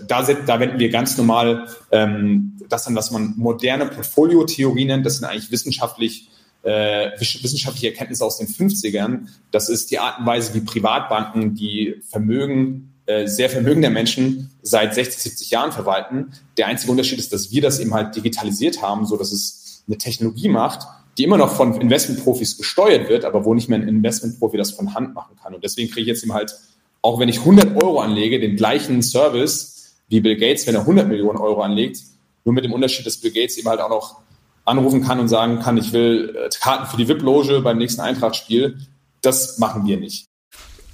da, da wenden wir ganz normal ähm, das an, was man moderne Portfoliotheorie nennt. Das sind eigentlich wissenschaftlich äh, wissenschaftliche Erkenntnisse aus den 50ern. Das ist die Art und Weise, wie Privatbanken die Vermögen äh, sehr vermögender Menschen seit 60, 70 Jahren verwalten. Der einzige Unterschied ist, dass wir das eben halt digitalisiert haben, so dass es eine Technologie macht, die immer noch von Investmentprofis gesteuert wird, aber wo nicht mehr ein Investmentprofi das von Hand machen kann. Und deswegen kriege ich jetzt eben halt, auch wenn ich 100 Euro anlege, den gleichen Service wie Bill Gates, wenn er 100 Millionen Euro anlegt, nur mit dem Unterschied, dass Bill Gates eben halt auch noch anrufen kann und sagen kann, ich will äh, Karten für die VIP-Loge beim nächsten Eintrachtspiel. Das machen wir nicht.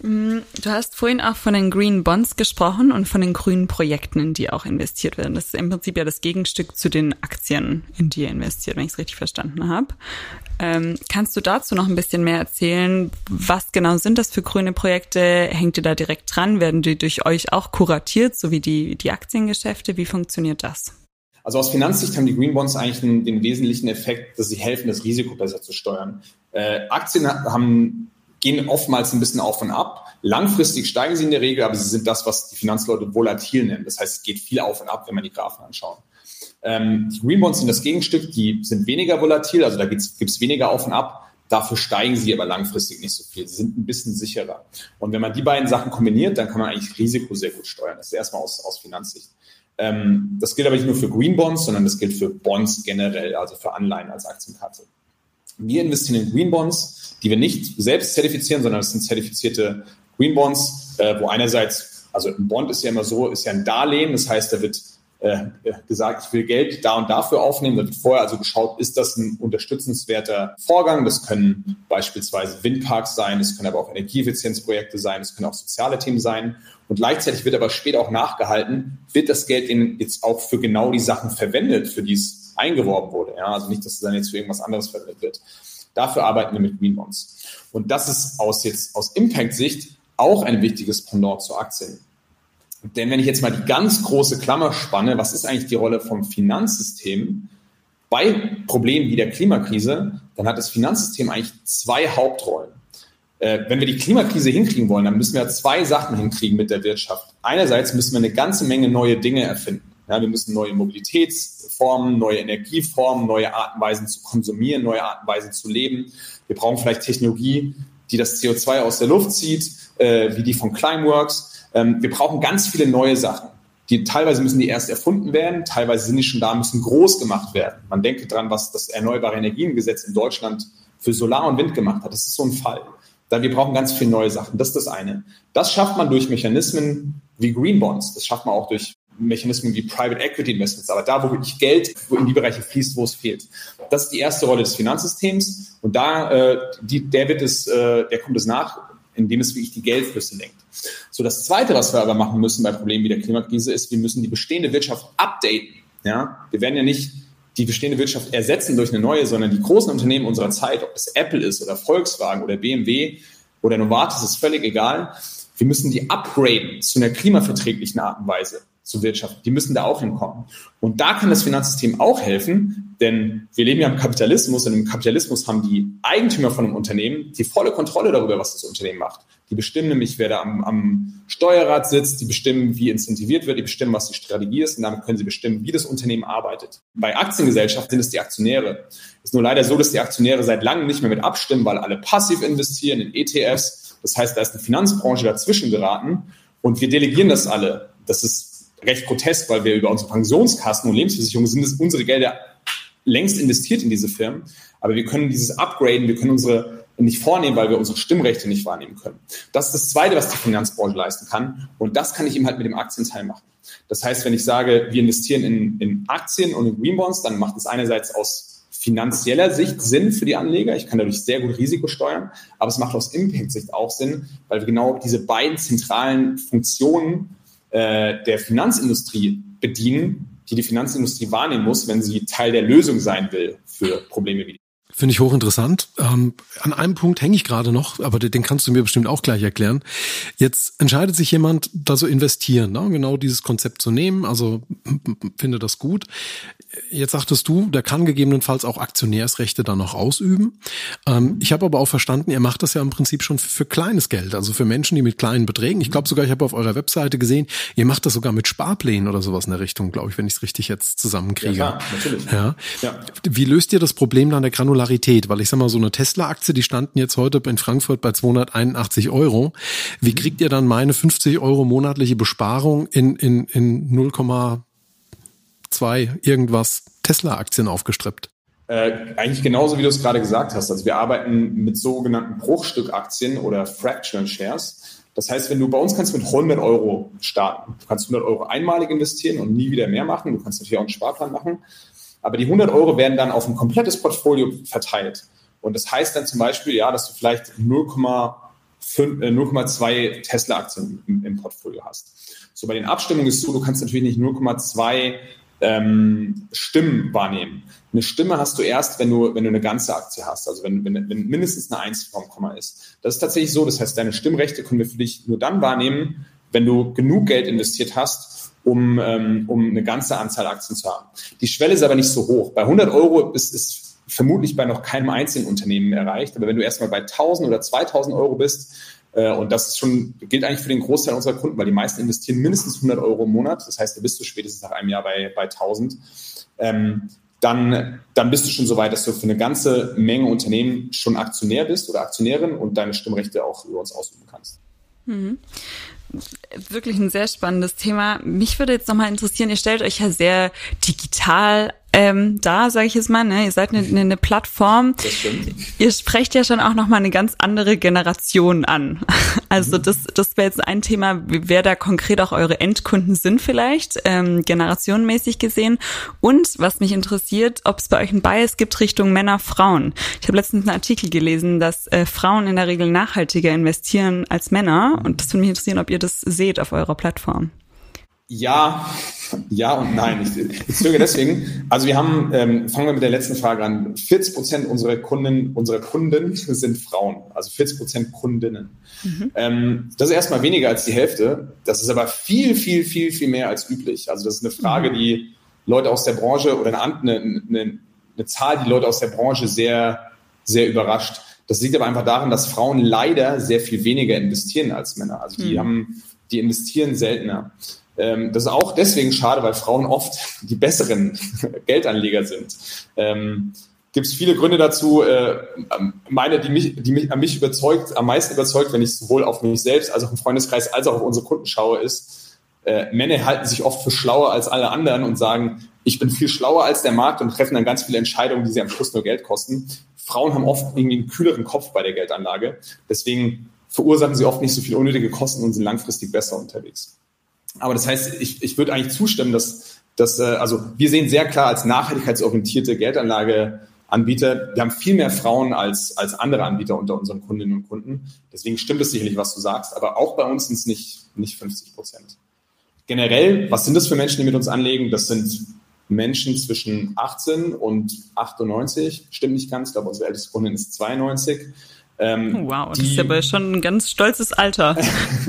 Mm, du hast vorhin auch von den Green Bonds gesprochen und von den grünen Projekten, in die auch investiert werden. Das ist im Prinzip ja das Gegenstück zu den Aktien, in die ihr investiert, wenn ich es richtig verstanden habe. Ähm, kannst du dazu noch ein bisschen mehr erzählen? Was genau sind das für grüne Projekte? Hängt ihr da direkt dran? Werden die durch euch auch kuratiert, so wie die, die Aktiengeschäfte? Wie funktioniert das? Also aus Finanzsicht haben die Green Bonds eigentlich den, den wesentlichen Effekt, dass sie helfen, das Risiko besser zu steuern. Äh, Aktien haben gehen oftmals ein bisschen auf und ab. Langfristig steigen sie in der Regel, aber sie sind das, was die Finanzleute volatil nennen. Das heißt, es geht viel auf und ab, wenn man die Graphen anschaut. Ähm, die Green Bonds sind das Gegenstück, die sind weniger volatil, also da gibt es weniger auf und ab. Dafür steigen sie aber langfristig nicht so viel. Sie sind ein bisschen sicherer. Und wenn man die beiden Sachen kombiniert, dann kann man eigentlich Risiko sehr gut steuern. Das ist erstmal aus, aus Finanzsicht. Ähm, das gilt aber nicht nur für Green Bonds, sondern das gilt für Bonds generell, also für Anleihen als Aktienkarte. Wir investieren in Green Bonds, die wir nicht selbst zertifizieren, sondern es sind zertifizierte Green Bonds, äh, wo einerseits, also ein Bond ist ja immer so, ist ja ein Darlehen, das heißt, da wird gesagt, ich will Geld da und dafür aufnehmen. Da wird vorher also geschaut, ist das ein unterstützenswerter Vorgang? Das können beispielsweise Windparks sein, das können aber auch Energieeffizienzprojekte sein, das können auch soziale Themen sein. Und gleichzeitig wird aber später auch nachgehalten, wird das Geld denn jetzt auch für genau die Sachen verwendet, für die es eingeworben wurde. Ja? Also nicht, dass es dann jetzt für irgendwas anderes verwendet wird. Dafür arbeiten wir mit Green Bonds. Und das ist aus jetzt aus Impact-Sicht auch ein wichtiges Pendant zu Aktien. Denn wenn ich jetzt mal die ganz große Klammer spanne, was ist eigentlich die Rolle vom Finanzsystem bei Problemen wie der Klimakrise, dann hat das Finanzsystem eigentlich zwei Hauptrollen. Äh, wenn wir die Klimakrise hinkriegen wollen, dann müssen wir zwei Sachen hinkriegen mit der Wirtschaft. Einerseits müssen wir eine ganze Menge neue Dinge erfinden. Ja, wir müssen neue Mobilitätsformen, neue Energieformen, neue Arten und Weisen zu konsumieren, neue Arten und Weisen zu leben. Wir brauchen vielleicht Technologie, die das CO2 aus der Luft zieht, äh, wie die von Climeworks. Ähm, wir brauchen ganz viele neue Sachen. Die, teilweise müssen die erst erfunden werden, teilweise sind die schon da, müssen groß gemacht werden. Man denke dran, was das Erneuerbare Energiengesetz in Deutschland für Solar und Wind gemacht hat. Das ist so ein Fall. Da wir brauchen ganz viele neue Sachen. Das ist das eine. Das schafft man durch Mechanismen wie Green Bonds. Das schafft man auch durch Mechanismen wie Private Equity Investments, aber da, wo wirklich Geld in die Bereiche fließt, wo es fehlt. Das ist die erste Rolle des Finanzsystems und da, äh, die, der wird es, äh, der kommt es nach, indem es wirklich die Geldflüsse lenkt. So, das zweite, was wir aber machen müssen bei Problemen wie der Klimakrise, ist, wir müssen die bestehende Wirtschaft updaten. Ja, wir werden ja nicht die bestehende Wirtschaft ersetzen durch eine neue, sondern die großen Unternehmen unserer Zeit, ob es Apple ist oder Volkswagen oder BMW oder Novartis, ist völlig egal. Wir müssen die upgraden zu einer klimaverträglichen Art und Weise. Zu wirtschaften. Die müssen da auch hinkommen. Und da kann das Finanzsystem auch helfen, denn wir leben ja im Kapitalismus und im Kapitalismus haben die Eigentümer von einem Unternehmen die volle Kontrolle darüber, was das Unternehmen macht. Die bestimmen nämlich, wer da am, am Steuerrad sitzt, die bestimmen, wie incentiviert wird, die bestimmen, was die Strategie ist und damit können sie bestimmen, wie das Unternehmen arbeitet. Bei Aktiengesellschaften sind es die Aktionäre. Es ist nur leider so, dass die Aktionäre seit langem nicht mehr mit abstimmen, weil alle passiv investieren in ETFs. Das heißt, da ist eine Finanzbranche dazwischen geraten und wir delegieren das alle. Das ist recht grotesk, weil wir über unsere Pensionskassen und Lebensversicherungen sind es unsere Gelder längst investiert in diese Firmen. Aber wir können dieses upgraden, wir können unsere nicht vornehmen, weil wir unsere Stimmrechte nicht wahrnehmen können. Das ist das Zweite, was die Finanzbranche leisten kann. Und das kann ich eben halt mit dem Aktienteil machen. Das heißt, wenn ich sage, wir investieren in, in Aktien und in Greenbonds, dann macht es einerseits aus finanzieller Sicht Sinn für die Anleger. Ich kann dadurch sehr gut Risiko steuern. Aber es macht aus Impact-Sicht auch Sinn, weil wir genau diese beiden zentralen Funktionen äh, der Finanzindustrie bedienen, die die Finanzindustrie wahrnehmen muss, wenn sie Teil der Lösung sein will für Probleme wie. Finde ich hochinteressant. Ähm, an einem Punkt hänge ich gerade noch, aber den kannst du mir bestimmt auch gleich erklären. Jetzt entscheidet sich jemand, da so investieren, ne? genau dieses Konzept zu nehmen, also finde das gut. Jetzt sagtest du, der kann gegebenenfalls auch Aktionärsrechte dann noch ausüben. Ähm, ich habe aber auch verstanden, ihr macht das ja im Prinzip schon für, für kleines Geld, also für Menschen, die mit kleinen Beträgen. Ich glaube sogar, ich habe auf eurer Webseite gesehen, ihr macht das sogar mit Sparplänen oder sowas in der Richtung, glaube ich, wenn ich es richtig jetzt zusammenkriege. Ja, klar, natürlich. Ja. ja. Wie löst ihr das Problem dann der Granularität? Weil ich sag mal, so eine Tesla-Aktie, die standen jetzt heute in Frankfurt bei 281 Euro. Wie kriegt ihr dann meine 50 Euro monatliche Besparung in, in, in 0, zwei irgendwas Tesla-Aktien aufgestrippt? Äh, eigentlich genauso, wie du es gerade gesagt hast. Also wir arbeiten mit sogenannten Bruchstückaktien oder Fractional Shares. Das heißt, wenn du bei uns kannst mit 100 Euro starten. Du kannst 100 Euro einmalig investieren und nie wieder mehr machen. Du kannst natürlich auch einen Sparplan machen. Aber die 100 Euro werden dann auf ein komplettes Portfolio verteilt. Und das heißt dann zum Beispiel, ja, dass du vielleicht 0,2 äh, Tesla-Aktien im, im Portfolio hast. So bei den Abstimmungen ist es so, du kannst natürlich nicht 0,2 ähm, Stimmen wahrnehmen. Eine Stimme hast du erst, wenn du, wenn du eine ganze Aktie hast, also wenn, wenn, wenn mindestens eine Eins vom Komma ist. Das ist tatsächlich so, das heißt, deine Stimmrechte können wir für dich nur dann wahrnehmen, wenn du genug Geld investiert hast, um, ähm, um eine ganze Anzahl Aktien zu haben. Die Schwelle ist aber nicht so hoch. Bei 100 Euro ist, ist vermutlich bei noch keinem einzigen Unternehmen erreicht, aber wenn du erstmal bei 1000 oder 2000 Euro bist, äh, und das ist schon, gilt eigentlich für den Großteil unserer Kunden, weil die meisten investieren mindestens 100 Euro im Monat. Das heißt, da bist du spätestens nach einem Jahr bei, bei 1000. Ähm, dann, dann bist du schon so weit, dass du für eine ganze Menge Unternehmen schon Aktionär bist oder Aktionärin und deine Stimmrechte auch über uns ausüben kannst. Mhm. Wirklich ein sehr spannendes Thema. Mich würde jetzt nochmal interessieren, ihr stellt euch ja sehr digital ähm, da, sage ich jetzt mal, ne, ihr seid eine, eine Plattform. Das stimmt. Ihr sprecht ja schon auch noch mal eine ganz andere Generation an. Also mhm. das, das wäre jetzt ein Thema, wer da konkret auch eure Endkunden sind vielleicht, ähm, generationenmäßig gesehen. Und was mich interessiert, ob es bei euch ein Bias gibt Richtung Männer, Frauen. Ich habe letztens einen Artikel gelesen, dass äh, Frauen in der Regel nachhaltiger investieren als Männer. Und das würde mich interessieren, ob ihr das seht auf eurer Plattform. Ja, ja und nein. Ich, ich zögere deswegen. Also wir haben, ähm, fangen wir mit der letzten Frage an. 40 Prozent unserer Kunden, unserer Kunden sind Frauen, also 40 Prozent Kundinnen. Mhm. Ähm, das ist erstmal weniger als die Hälfte. Das ist aber viel, viel, viel, viel mehr als üblich. Also das ist eine Frage, mhm. die Leute aus der Branche oder eine, eine, eine, eine Zahl, die Leute aus der Branche sehr, sehr überrascht. Das liegt aber einfach daran, dass Frauen leider sehr viel weniger investieren als Männer. Also die mhm. haben, die investieren seltener. Ähm, das ist auch deswegen schade, weil Frauen oft die besseren Geldanleger sind. Ähm, Gibt es viele Gründe dazu. Äh, meine, die mich, die mich an mich überzeugt, am meisten überzeugt, wenn ich sowohl auf mich selbst als auch im Freundeskreis als auch auf unsere Kunden schaue, ist, äh, Männer halten sich oft für schlauer als alle anderen und sagen, ich bin viel schlauer als der Markt und treffen dann ganz viele Entscheidungen, die sie am Schluss nur Geld kosten. Frauen haben oft irgendwie einen kühleren Kopf bei der Geldanlage. Deswegen verursachen sie oft nicht so viel unnötige Kosten und sind langfristig besser unterwegs. Aber das heißt, ich, ich würde eigentlich zustimmen, dass, dass äh, also wir sehen sehr klar als nachhaltigkeitsorientierte Geldanlageanbieter, wir haben viel mehr Frauen als, als andere Anbieter unter unseren Kundinnen und Kunden. Deswegen stimmt es sicherlich, was du sagst, aber auch bei uns sind es nicht, nicht 50 Prozent. Generell, was sind das für Menschen, die mit uns anlegen? Das sind Menschen zwischen 18 und 98, stimmt nicht ganz, ich glaube, unsere älteste Kundin ist 92. Ähm, oh, wow, das die, ist aber schon ein ganz stolzes Alter.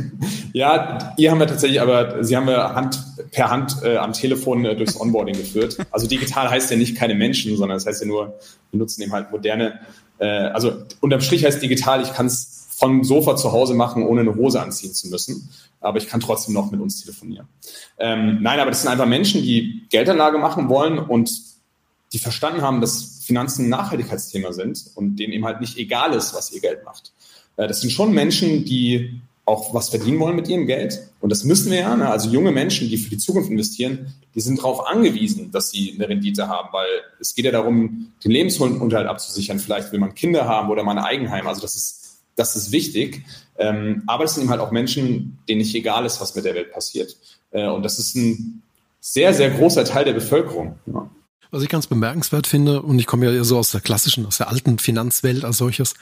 ja, ihr haben wir tatsächlich, aber sie haben wir Hand, per Hand äh, am Telefon äh, durchs Onboarding geführt. Also digital heißt ja nicht keine Menschen, sondern das heißt ja nur, wir nutzen eben halt moderne, äh, also unterm Strich heißt digital, ich kann es vom Sofa zu Hause machen, ohne eine Hose anziehen zu müssen. Aber ich kann trotzdem noch mit uns telefonieren. Ähm, nein, aber das sind einfach Menschen, die Geldanlage machen wollen und die verstanden haben, dass Finanzen ein Nachhaltigkeitsthema sind und denen eben halt nicht egal ist, was ihr Geld macht. Äh, das sind schon Menschen, die auch was verdienen wollen mit ihrem Geld. Und das müssen wir ja. Ne? Also junge Menschen, die für die Zukunft investieren, die sind darauf angewiesen, dass sie eine Rendite haben, weil es geht ja darum, den Lebensunterhalt abzusichern. Vielleicht will man Kinder haben oder mal ein Eigenheim. Also das ist, das ist wichtig. Ähm, aber es sind eben halt auch Menschen, denen nicht egal ist, was mit der Welt passiert. Äh, und das ist ein sehr, sehr großer Teil der Bevölkerung. Ja. Was ich ganz bemerkenswert finde, und ich komme ja so aus der klassischen, aus der alten Finanzwelt als solches,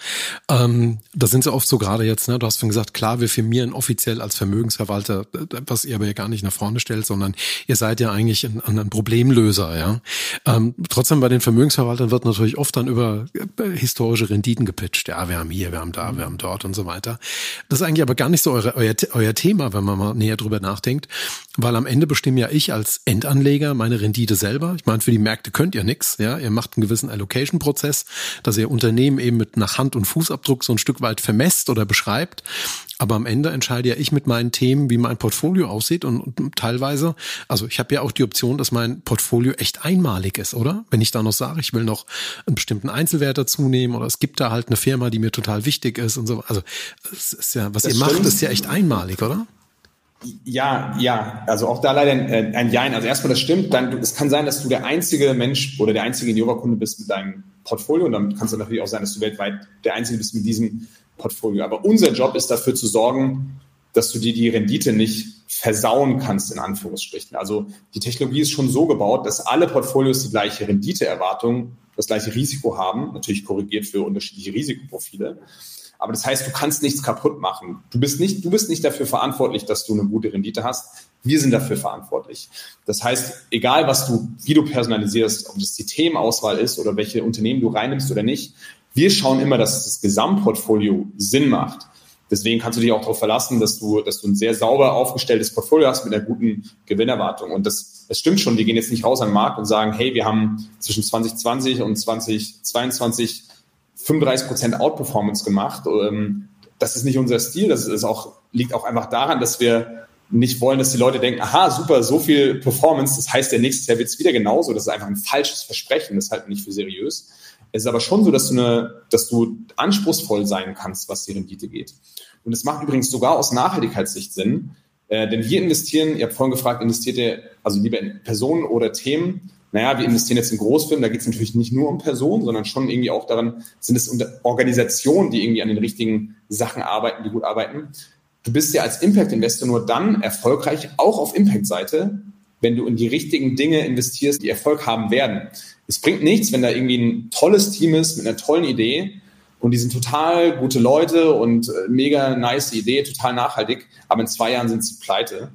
ähm, da sind sie oft so gerade jetzt, ne, du hast schon gesagt, klar, wir firmieren offiziell als Vermögensverwalter, was ihr aber ja gar nicht nach vorne stellt, sondern ihr seid ja eigentlich ein, ein Problemlöser, ja. Ähm, trotzdem bei den Vermögensverwaltern wird natürlich oft dann über äh, historische Renditen gepitcht. Ja, wir haben hier, wir haben da, wir haben dort und so weiter. Das ist eigentlich aber gar nicht so eure, euer, euer Thema, wenn man mal näher drüber nachdenkt, weil am Ende bestimme ja ich als Endanleger meine Rendite selber. Ich meine, für die Märkte Märkte könnt ihr nichts. Ja, ihr macht einen gewissen Allocation-Prozess, dass ihr Unternehmen eben mit nach Hand- und Fußabdruck so ein Stück weit vermesst oder beschreibt. Aber am Ende entscheide ja ich mit meinen Themen, wie mein Portfolio aussieht und, und teilweise, also ich habe ja auch die Option, dass mein Portfolio echt einmalig ist, oder? Wenn ich da noch sage, ich will noch einen bestimmten Einzelwert dazu nehmen oder es gibt da halt eine Firma, die mir total wichtig ist und so. Also es ist ja, was das ihr stimmt. macht, ist ja echt einmalig, oder? Ja, ja, also auch da leider ein, ein Jein. Also erstmal, das stimmt. Dann, es kann sein, dass du der einzige Mensch oder der einzige Yoga-Kunde bist mit deinem Portfolio. Und dann kann es natürlich auch sein, dass du weltweit der einzige bist mit diesem Portfolio. Aber unser Job ist dafür zu sorgen, dass du dir die Rendite nicht versauen kannst, in Anführungsstrichen. Also die Technologie ist schon so gebaut, dass alle Portfolios die gleiche Renditeerwartung, das gleiche Risiko haben, natürlich korrigiert für unterschiedliche Risikoprofile. Aber das heißt, du kannst nichts kaputt machen. Du bist nicht, du bist nicht dafür verantwortlich, dass du eine gute Rendite hast. Wir sind dafür verantwortlich. Das heißt, egal was du, wie du personalisierst, ob das die Themenauswahl ist oder welche Unternehmen du reinnimmst oder nicht, wir schauen immer, dass das Gesamtportfolio Sinn macht. Deswegen kannst du dich auch darauf verlassen, dass du, dass du ein sehr sauber aufgestelltes Portfolio hast mit einer guten Gewinnerwartung. Und das, das stimmt schon. Wir gehen jetzt nicht raus an den Markt und sagen, hey, wir haben zwischen 2020 und 2022 35 Prozent Outperformance gemacht. Ähm, das ist nicht unser Stil. Das ist auch, liegt auch einfach daran, dass wir nicht wollen, dass die Leute denken, aha, super, so viel Performance, das heißt, der nächste Jahr wird es wieder genauso. Das ist einfach ein falsches Versprechen, das halten wir nicht für seriös. Es ist aber schon so, dass du, eine, dass du anspruchsvoll sein kannst, was die Rendite geht. Und es macht übrigens sogar aus Nachhaltigkeitssicht Sinn, äh, denn wir investieren, ihr habt vorhin gefragt, investiert ihr also lieber in Personen oder Themen, naja, wir investieren jetzt in Großfirmen, da geht es natürlich nicht nur um Personen, sondern schon irgendwie auch daran, sind es Organisationen, die irgendwie an den richtigen Sachen arbeiten, die gut arbeiten. Du bist ja als Impact-Investor nur dann erfolgreich, auch auf Impact-Seite, wenn du in die richtigen Dinge investierst, die Erfolg haben werden. Es bringt nichts, wenn da irgendwie ein tolles Team ist mit einer tollen Idee und die sind total gute Leute und äh, mega nice Idee, total nachhaltig, aber in zwei Jahren sind sie pleite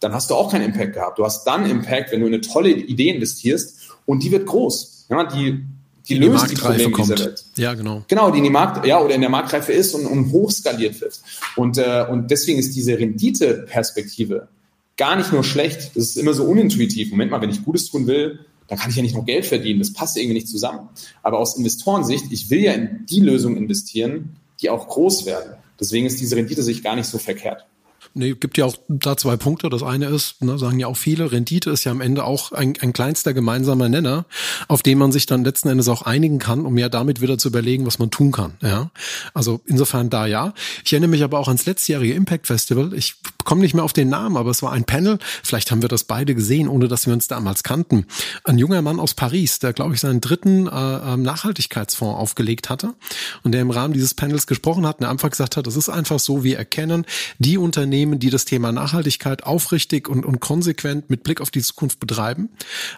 dann hast du auch keinen Impact gehabt. Du hast dann Impact, wenn du in eine tolle Idee investierst und die wird groß. Ja, die, die, die löst die, die Probleme kommt. dieser Welt. Ja, genau. Genau, die in die Markt, ja, oder in der Marktreife ist und, und hochskaliert wird. Und, äh, und deswegen ist diese Rendite-Perspektive gar nicht nur schlecht. Das ist immer so unintuitiv. Moment mal, wenn ich Gutes tun will, dann kann ich ja nicht noch Geld verdienen. Das passt irgendwie nicht zusammen. Aber aus Investorensicht, ich will ja in die Lösungen investieren, die auch groß werden. Deswegen ist diese Rendite sich gar nicht so verkehrt. Nee, gibt ja auch da zwei Punkte. Das eine ist, ne, sagen ja auch viele, Rendite ist ja am Ende auch ein, ein kleinster gemeinsamer Nenner, auf den man sich dann letzten Endes auch einigen kann, um ja damit wieder zu überlegen, was man tun kann. Ja, also insofern da ja. Ich erinnere mich aber auch ans letztjährige Impact Festival. Ich komme nicht mehr auf den Namen, aber es war ein Panel. Vielleicht haben wir das beide gesehen, ohne dass wir uns damals kannten. Ein junger Mann aus Paris, der glaube ich seinen dritten äh, ähm, Nachhaltigkeitsfonds aufgelegt hatte und der im Rahmen dieses Panels gesprochen hat und der einfach gesagt hat, das ist einfach so, wir erkennen die Unternehmen die das Thema Nachhaltigkeit aufrichtig und, und konsequent mit Blick auf die Zukunft betreiben,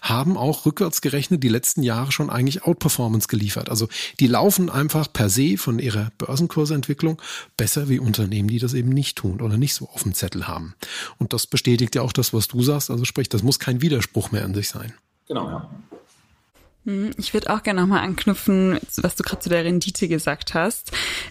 haben auch rückwärts gerechnet die letzten Jahre schon eigentlich Outperformance geliefert. Also die laufen einfach per se von ihrer Börsenkursentwicklung besser wie Unternehmen, die das eben nicht tun oder nicht so auf dem Zettel haben. Und das bestätigt ja auch das, was du sagst. Also sprich, das muss kein Widerspruch mehr an sich sein. Genau, ja. Hm, ich würde auch gerne nochmal anknüpfen, was du gerade zu der Rendite gesagt hast.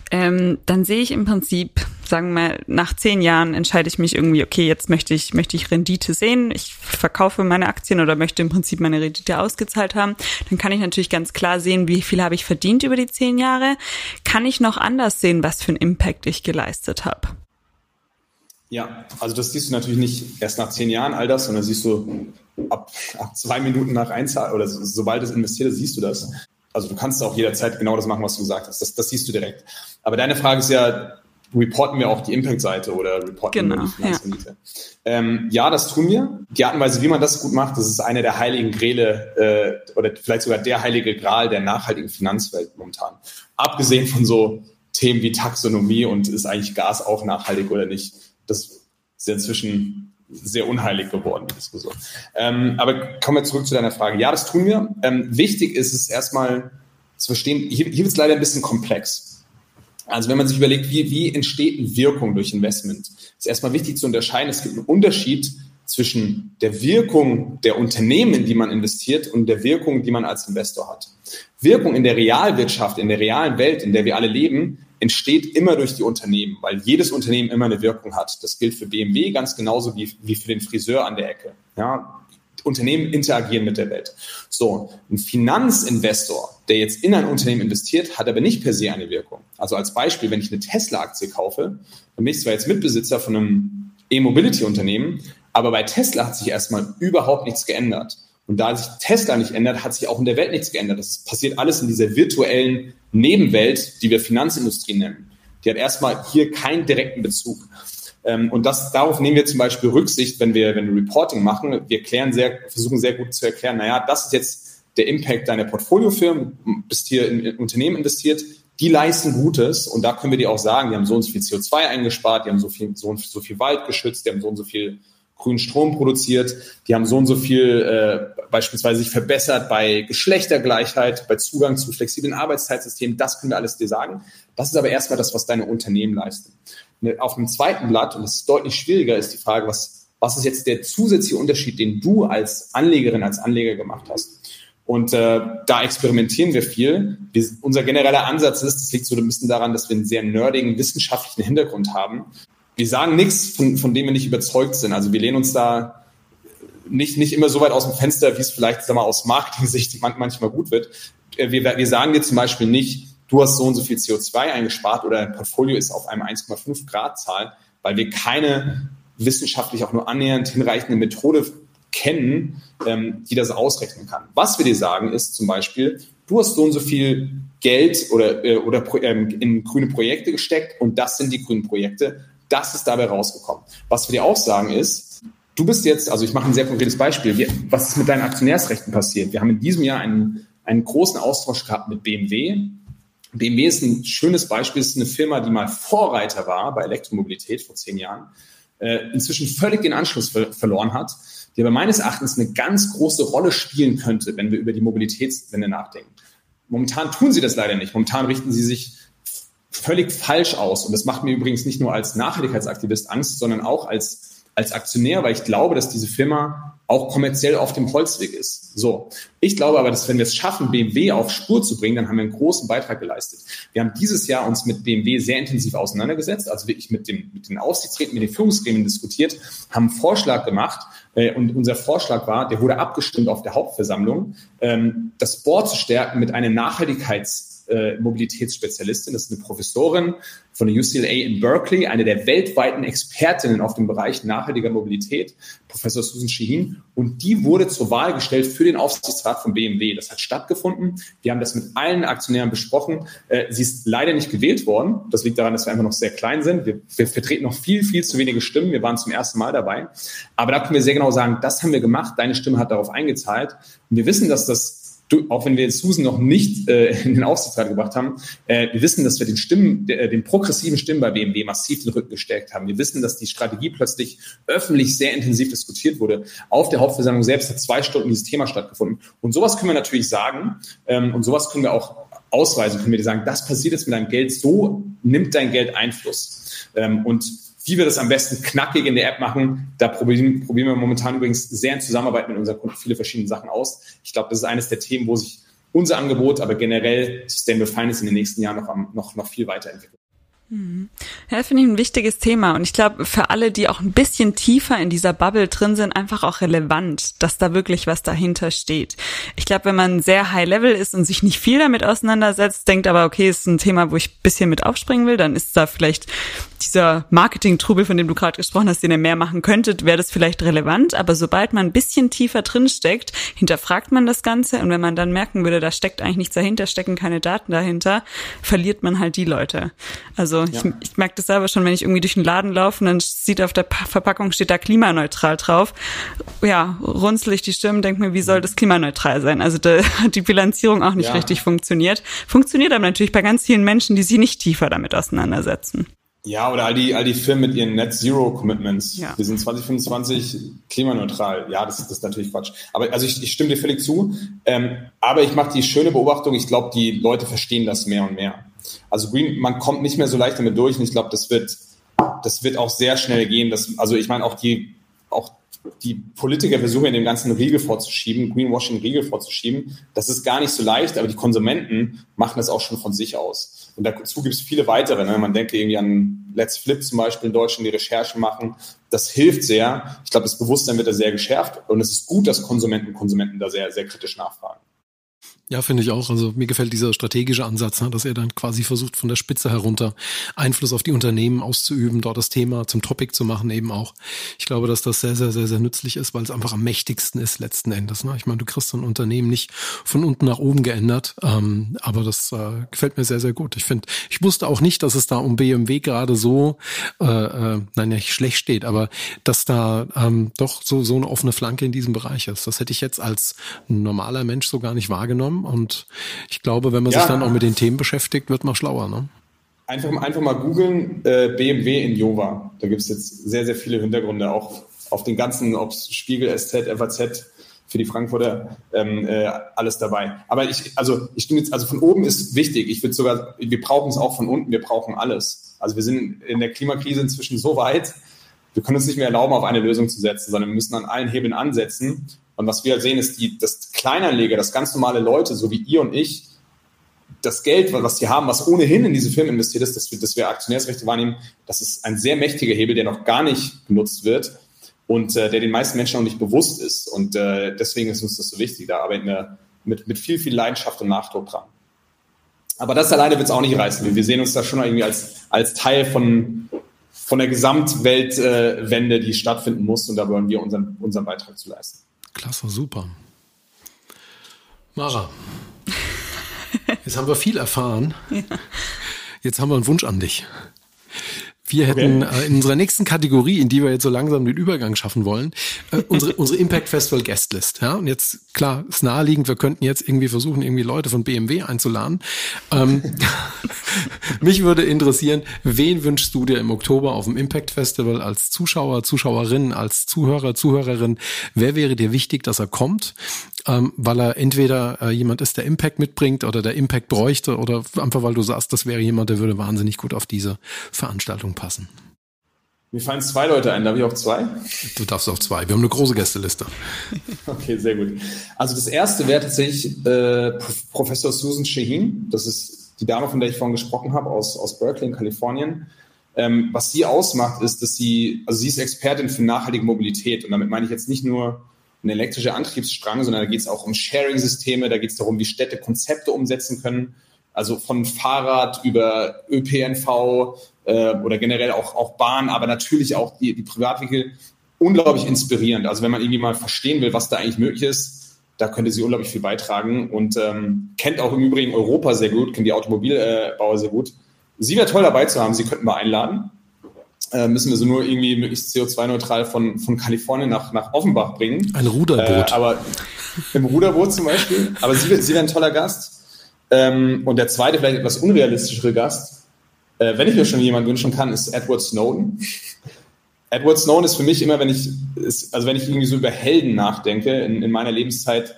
Ähm, dann sehe ich im Prinzip, sagen wir mal, nach zehn Jahren entscheide ich mich irgendwie, okay, jetzt möchte ich, möchte ich Rendite sehen. Ich verkaufe meine Aktien oder möchte im Prinzip meine Rendite ausgezahlt haben. Dann kann ich natürlich ganz klar sehen, wie viel habe ich verdient über die zehn Jahre. Kann ich noch anders sehen, was für einen Impact ich geleistet habe? Ja, also das siehst du natürlich nicht erst nach zehn Jahren all das, sondern siehst du ab, ab zwei Minuten nach Einzahl oder so, sobald es investiert ist, siehst du das. Also du kannst auch jederzeit genau das machen, was du gesagt hast. Das, das siehst du direkt. Aber deine Frage ist ja, reporten wir auch die Impact-Seite oder reporten genau, wir die Finanzrendite? Ja. Ähm, ja, das tun wir. Die Art und Weise, wie man das gut macht, das ist eine der heiligen Gräle äh, oder vielleicht sogar der heilige Gral der nachhaltigen Finanzwelt momentan. Abgesehen von so Themen wie Taxonomie und ist eigentlich Gas auch nachhaltig oder nicht das ist inzwischen sehr unheilig geworden, die Diskussion. Ähm, aber kommen wir zurück zu deiner Frage. Ja, das tun wir. Ähm, wichtig ist es erstmal zu verstehen, hier, hier wird es leider ein bisschen komplex. Also wenn man sich überlegt, wie, wie entsteht eine Wirkung durch Investment, ist erstmal wichtig zu unterscheiden, es gibt einen Unterschied zwischen der Wirkung der Unternehmen, in die man investiert, und der Wirkung, die man als Investor hat. Wirkung in der Realwirtschaft, in der realen Welt, in der wir alle leben, entsteht immer durch die Unternehmen, weil jedes Unternehmen immer eine Wirkung hat. Das gilt für BMW ganz genauso wie, wie für den Friseur an der Ecke. Ja, Unternehmen interagieren mit der Welt. So, ein Finanzinvestor, der jetzt in ein Unternehmen investiert, hat aber nicht per se eine Wirkung. Also als Beispiel, wenn ich eine Tesla-Aktie kaufe, dann bin ich zwar jetzt Mitbesitzer von einem E-Mobility-Unternehmen, aber bei Tesla hat sich erstmal überhaupt nichts geändert. Und da sich Tesla nicht ändert, hat sich auch in der Welt nichts geändert. Das passiert alles in dieser virtuellen Nebenwelt, die wir Finanzindustrie nennen. Die hat erstmal hier keinen direkten Bezug. Ähm, und das, darauf nehmen wir zum Beispiel Rücksicht, wenn wir, wenn wir Reporting machen. Wir erklären sehr, versuchen sehr gut zu erklären, naja, das ist jetzt der Impact deiner Portfoliofirmen, bist hier in Unternehmen investiert, die leisten Gutes und da können wir dir auch sagen, die haben so und so viel CO2 eingespart, die haben so viel, so und so viel Wald geschützt, die haben so und so viel grünen Strom produziert, die haben so und so viel äh, beispielsweise sich verbessert bei Geschlechtergleichheit, bei Zugang zu flexiblen Arbeitszeitsystemen, das können wir alles dir sagen. Das ist aber erstmal das, was deine Unternehmen leisten. Ne, auf dem zweiten Blatt, und das ist deutlich schwieriger, ist die Frage, was, was ist jetzt der zusätzliche Unterschied, den du als Anlegerin, als Anleger gemacht hast? Und äh, da experimentieren wir viel. Wir, unser genereller Ansatz ist, das liegt so ein bisschen daran, dass wir einen sehr nerdigen wissenschaftlichen Hintergrund haben wir sagen nichts, von, von dem wir nicht überzeugt sind. Also wir lehnen uns da nicht, nicht immer so weit aus dem Fenster, wie es vielleicht sag mal, aus Marketing-Sicht manchmal gut wird. Äh, wir, wir sagen dir zum Beispiel nicht, du hast so und so viel CO2 eingespart oder dein Portfolio ist auf einem 1,5 Grad Zahl, weil wir keine wissenschaftlich auch nur annähernd hinreichende Methode kennen, ähm, die das ausrechnen kann. Was wir dir sagen ist zum Beispiel, du hast so und so viel Geld oder, äh, oder ähm, in grüne Projekte gesteckt und das sind die grünen Projekte. Das ist dabei rausgekommen. Was wir dir auch sagen ist, du bist jetzt, also ich mache ein sehr konkretes Beispiel, was ist mit deinen Aktionärsrechten passiert? Wir haben in diesem Jahr einen, einen großen Austausch gehabt mit BMW. BMW ist ein schönes Beispiel, ist eine Firma, die mal Vorreiter war bei Elektromobilität vor zehn Jahren, äh, inzwischen völlig den Anschluss ver verloren hat, die aber meines Erachtens eine ganz große Rolle spielen könnte, wenn wir über die Mobilitätswende nachdenken. Momentan tun sie das leider nicht. Momentan richten sie sich völlig falsch aus. Und das macht mir übrigens nicht nur als Nachhaltigkeitsaktivist Angst, sondern auch als, als Aktionär, weil ich glaube, dass diese Firma auch kommerziell auf dem Holzweg ist. So. Ich glaube aber, dass wenn wir es schaffen, BMW auf Spur zu bringen, dann haben wir einen großen Beitrag geleistet. Wir haben dieses Jahr uns mit BMW sehr intensiv auseinandergesetzt, also wirklich mit, dem, mit den Aufsichtsräten, mit den Führungsgremien diskutiert, haben einen Vorschlag gemacht, äh, und unser Vorschlag war, der wurde abgestimmt auf der Hauptversammlung, ähm, das Board zu stärken mit einer Nachhaltigkeits- äh, Mobilitätsspezialistin. Das ist eine Professorin von der UCLA in Berkeley, eine der weltweiten Expertinnen auf dem Bereich nachhaltiger Mobilität, Professor Susan Shaheen. Und die wurde zur Wahl gestellt für den Aufsichtsrat von BMW. Das hat stattgefunden. Wir haben das mit allen Aktionären besprochen. Äh, sie ist leider nicht gewählt worden. Das liegt daran, dass wir einfach noch sehr klein sind. Wir, wir vertreten noch viel, viel zu wenige Stimmen. Wir waren zum ersten Mal dabei. Aber da können wir sehr genau sagen, das haben wir gemacht. Deine Stimme hat darauf eingezahlt. Und wir wissen, dass das du, auch wenn wir jetzt Susan noch nicht äh, in den Aufsichtsrat gebracht haben, äh, wir wissen, dass wir den Stimmen, der, den progressiven Stimmen bei BMW massiv den Rücken gestärkt haben. Wir wissen, dass die Strategie plötzlich öffentlich sehr intensiv diskutiert wurde. Auf der Hauptversammlung selbst hat zwei Stunden dieses Thema stattgefunden. Und sowas können wir natürlich sagen ähm, und sowas können wir auch ausweisen, können wir dir sagen, das passiert jetzt mit deinem Geld, so nimmt dein Geld Einfluss. Ähm, und wie wir das am besten knackig in der App machen, da probieren, probieren wir momentan übrigens sehr in Zusammenarbeit mit unseren Kunden viele verschiedene Sachen aus. Ich glaube, das ist eines der Themen, wo sich unser Angebot, aber generell Sustainable Finance in den nächsten Jahren noch, noch, noch viel weiterentwickeln. Ja, finde ich ein wichtiges Thema. Und ich glaube, für alle, die auch ein bisschen tiefer in dieser Bubble drin sind, einfach auch relevant, dass da wirklich was dahinter steht. Ich glaube, wenn man sehr high level ist und sich nicht viel damit auseinandersetzt, denkt aber, okay, ist ein Thema, wo ich bisschen mit aufspringen will, dann ist da vielleicht dieser Marketing-Trubel, von dem du gerade gesprochen hast, den ihr mehr machen könntet, wäre das vielleicht relevant. Aber sobald man ein bisschen tiefer drin steckt, hinterfragt man das Ganze. Und wenn man dann merken würde, da steckt eigentlich nichts dahinter, stecken keine Daten dahinter, verliert man halt die Leute. Also ja. ich, ich merke das selber schon, wenn ich irgendwie durch den Laden laufe und dann sieht auf der Verpackung steht da klimaneutral drauf. Ja, runzel ich die Stirn, denke mir, wie soll das klimaneutral sein? Also da hat die Bilanzierung auch nicht ja. richtig funktioniert. Funktioniert aber natürlich bei ganz vielen Menschen, die sich nicht tiefer damit auseinandersetzen. Ja, oder all die, all die Firmen mit ihren Net Zero Commitments. Ja. Wir sind 2025 klimaneutral. Ja, das, das ist natürlich Quatsch. Aber also ich, ich stimme dir völlig zu. Ähm, aber ich mache die schöne Beobachtung, ich glaube, die Leute verstehen das mehr und mehr. Also Green, man kommt nicht mehr so leicht damit durch und ich glaube, das wird, das wird auch sehr schnell gehen. Das, also ich meine, auch die, auch die Politiker versuchen in dem ganzen Riegel vorzuschieben, Greenwashing Riegel vorzuschieben. Das ist gar nicht so leicht, aber die Konsumenten machen das auch schon von sich aus. Und dazu gibt es viele weitere. Ne? Man denke irgendwie an Let's Flip zum Beispiel in Deutschland, die Recherchen machen. Das hilft sehr. Ich glaube, das Bewusstsein wird da sehr geschärft. Und es ist gut, dass Konsumenten und Konsumenten da sehr, sehr kritisch nachfragen. Ja, finde ich auch. Also mir gefällt dieser strategische Ansatz, ne, dass er dann quasi versucht, von der Spitze herunter Einfluss auf die Unternehmen auszuüben, dort das Thema zum Topic zu machen, eben auch. Ich glaube, dass das sehr, sehr, sehr, sehr nützlich ist, weil es einfach am mächtigsten ist letzten Endes. Ne? Ich meine, du kriegst ein Unternehmen nicht von unten nach oben geändert, ähm, aber das äh, gefällt mir sehr, sehr gut. Ich finde, ich wusste auch nicht, dass es da um BMW gerade so, äh, äh, nein, nicht schlecht steht, aber dass da ähm, doch so, so eine offene Flanke in diesem Bereich ist. Das hätte ich jetzt als normaler Mensch so gar nicht wahrgenommen. Und ich glaube, wenn man ja. sich dann auch mit den Themen beschäftigt, wird man schlauer. Ne? Einfach, einfach mal googeln, äh, BMW in Jova. Da gibt es jetzt sehr, sehr viele Hintergründe, auch auf den ganzen, ob es Spiegel, SZ, FAZ, für die Frankfurter ähm, äh, alles dabei. Aber ich, also ich stimme jetzt, also von oben ist wichtig. Ich würde sogar, wir brauchen es auch von unten, wir brauchen alles. Also wir sind in der Klimakrise inzwischen so weit, wir können uns nicht mehr erlauben, auf eine Lösung zu setzen, sondern wir müssen an allen Hebeln ansetzen. Und was wir halt sehen, ist, die, dass Kleinanleger, das ganz normale Leute, so wie ihr und ich, das Geld, was sie haben, was ohnehin in diese Firmen investiert ist, dass wir, dass wir Aktionärsrechte wahrnehmen, das ist ein sehr mächtiger Hebel, der noch gar nicht genutzt wird und äh, der den meisten Menschen noch nicht bewusst ist. Und äh, deswegen ist uns das so wichtig. Da arbeiten wir mit, mit viel, viel Leidenschaft und Nachdruck dran. Aber das alleine wird es auch nicht reißen. Wir sehen uns da schon irgendwie als, als Teil von, von der Gesamtweltwende, äh, die stattfinden muss. Und da wollen wir unseren, unseren Beitrag zu leisten. Klasse, super. Mara, jetzt haben wir viel erfahren. Jetzt haben wir einen Wunsch an dich. Wir hätten okay. äh, in unserer nächsten Kategorie, in die wir jetzt so langsam den Übergang schaffen wollen, äh, unsere, unsere Impact Festival Guestlist. Ja, und jetzt, klar, ist naheliegend, wir könnten jetzt irgendwie versuchen, irgendwie Leute von BMW einzuladen. Ähm, mich würde interessieren, wen wünschst du dir im Oktober auf dem Impact Festival als Zuschauer, Zuschauerin, als Zuhörer, Zuhörerin? Wer wäre dir wichtig, dass er kommt? Ähm, weil er entweder äh, jemand ist, der Impact mitbringt oder der Impact bräuchte oder einfach weil du sagst, das wäre jemand, der würde wahnsinnig gut auf diese Veranstaltung passen. Mir fallen zwei Leute ein. Darf ich auch zwei? Du darfst auch zwei. Wir haben eine große Gästeliste. okay, sehr gut. Also das erste wäre tatsächlich äh, Professor Susan Shaheen. Das ist die Dame, von der ich vorhin gesprochen habe, aus, aus Berkeley in Kalifornien. Ähm, was sie ausmacht, ist, dass sie, also sie ist Expertin für nachhaltige Mobilität. Und damit meine ich jetzt nicht nur ein elektrischer Antriebsstrang, sondern da geht es auch um Sharing-Systeme, da geht es darum, wie Städte Konzepte umsetzen können. Also von Fahrrad über ÖPNV äh, oder generell auch, auch Bahn, aber natürlich auch die, die Privatwege unglaublich inspirierend. Also wenn man irgendwie mal verstehen will, was da eigentlich möglich ist, da könnte sie unglaublich viel beitragen und ähm, kennt auch im Übrigen Europa sehr gut, kennt die Automobilbauer sehr gut. Sie wäre toll dabei zu haben, Sie könnten wir einladen. Äh, müssen wir sie nur irgendwie möglichst CO2-neutral von, von Kalifornien nach, nach Offenbach bringen. Ein Ruderboot. Äh, aber im Ruderboot zum Beispiel. Aber sie, sie wäre ein toller Gast. Ähm, und der zweite, vielleicht etwas unrealistischere Gast, äh, wenn ich mir schon jemanden wünschen kann, ist Edward Snowden. Edward Snowden ist für mich immer, wenn ich, ist, also wenn ich irgendwie so über Helden nachdenke in, in meiner Lebenszeit,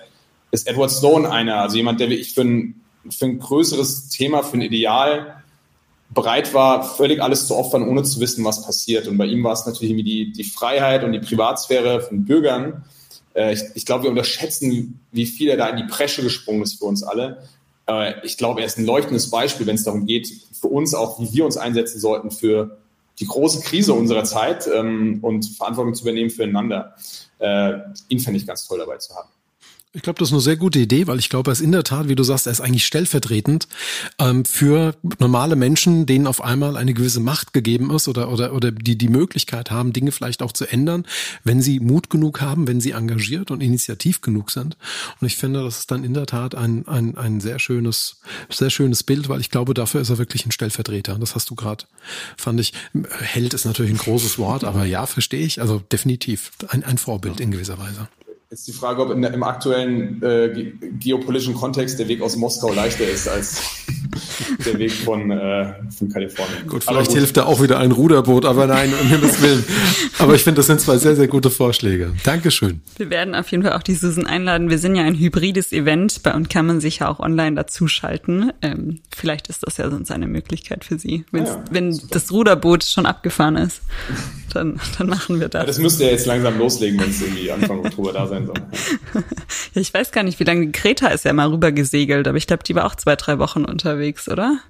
ist Edward Snowden einer, also jemand, der ich für ein, für ein größeres Thema, für ein Ideal bereit war, völlig alles zu opfern, ohne zu wissen, was passiert. Und bei ihm war es natürlich irgendwie die, die Freiheit und die Privatsphäre von Bürgern, Äh, ich, ich glaube, wir unterschätzen, wie viel er da in die Bresche gesprungen ist für uns alle. Äh, ich glaube, er ist ein leuchtendes Beispiel, wenn es darum geht, für uns auch, wie wir uns einsetzen sollten für die große Krise unserer Zeit ähm, und Verantwortung zu übernehmen füreinander. Äh, ihn fände ich ganz toll dabei zu haben. Ich glaube, das ist eine sehr gute Idee, weil ich glaube, er ist in der Tat, wie du sagst, er ist eigentlich stellvertretend ähm, für normale Menschen, denen auf einmal eine gewisse Macht gegeben ist oder, oder, oder die die Möglichkeit haben, Dinge vielleicht auch zu ändern, wenn sie Mut genug haben, wenn sie engagiert und initiativ genug sind. Und ich finde, das ist dann in der Tat ein, ein, ein sehr schönes, sehr schönes Bild, weil ich glaube, dafür ist er wirklich ein Stellvertreter. Das hast du gerade, fand ich, Held ist natürlich ein großes Wort, aber ja, verstehe ich. Also definitiv ein, ein Vorbild in gewisser Weise. Jetzt die Frage, ob der, im aktuellen äh, geopolitischen Kontext der Weg aus Moskau leichter ist als der Weg von, äh, von Kalifornien. Gut, vielleicht gut. hilft da auch wieder ein Ruderboot, aber nein, um Himmels Willen. Aber ich finde, das sind zwei sehr, sehr gute Vorschläge. Dankeschön. Wir werden auf jeden Fall auch die Susan einladen. Wir sind ja ein hybrides Event. Bei uns kann man sich ja auch online dazuschalten. Ähm, vielleicht ist das ja sonst eine Möglichkeit für Sie. Ja, wenn super. das Ruderboot schon abgefahren ist, dann, dann machen wir das. Ja, das müsste ja jetzt langsam loslegen, wenn es irgendwie Anfang Oktober da sein soll. ja, ich weiß gar nicht, wie lange Greta ist ja mal rüber gesegelt, aber ich glaube, die war auch zwei, drei Wochen unterwegs, oder?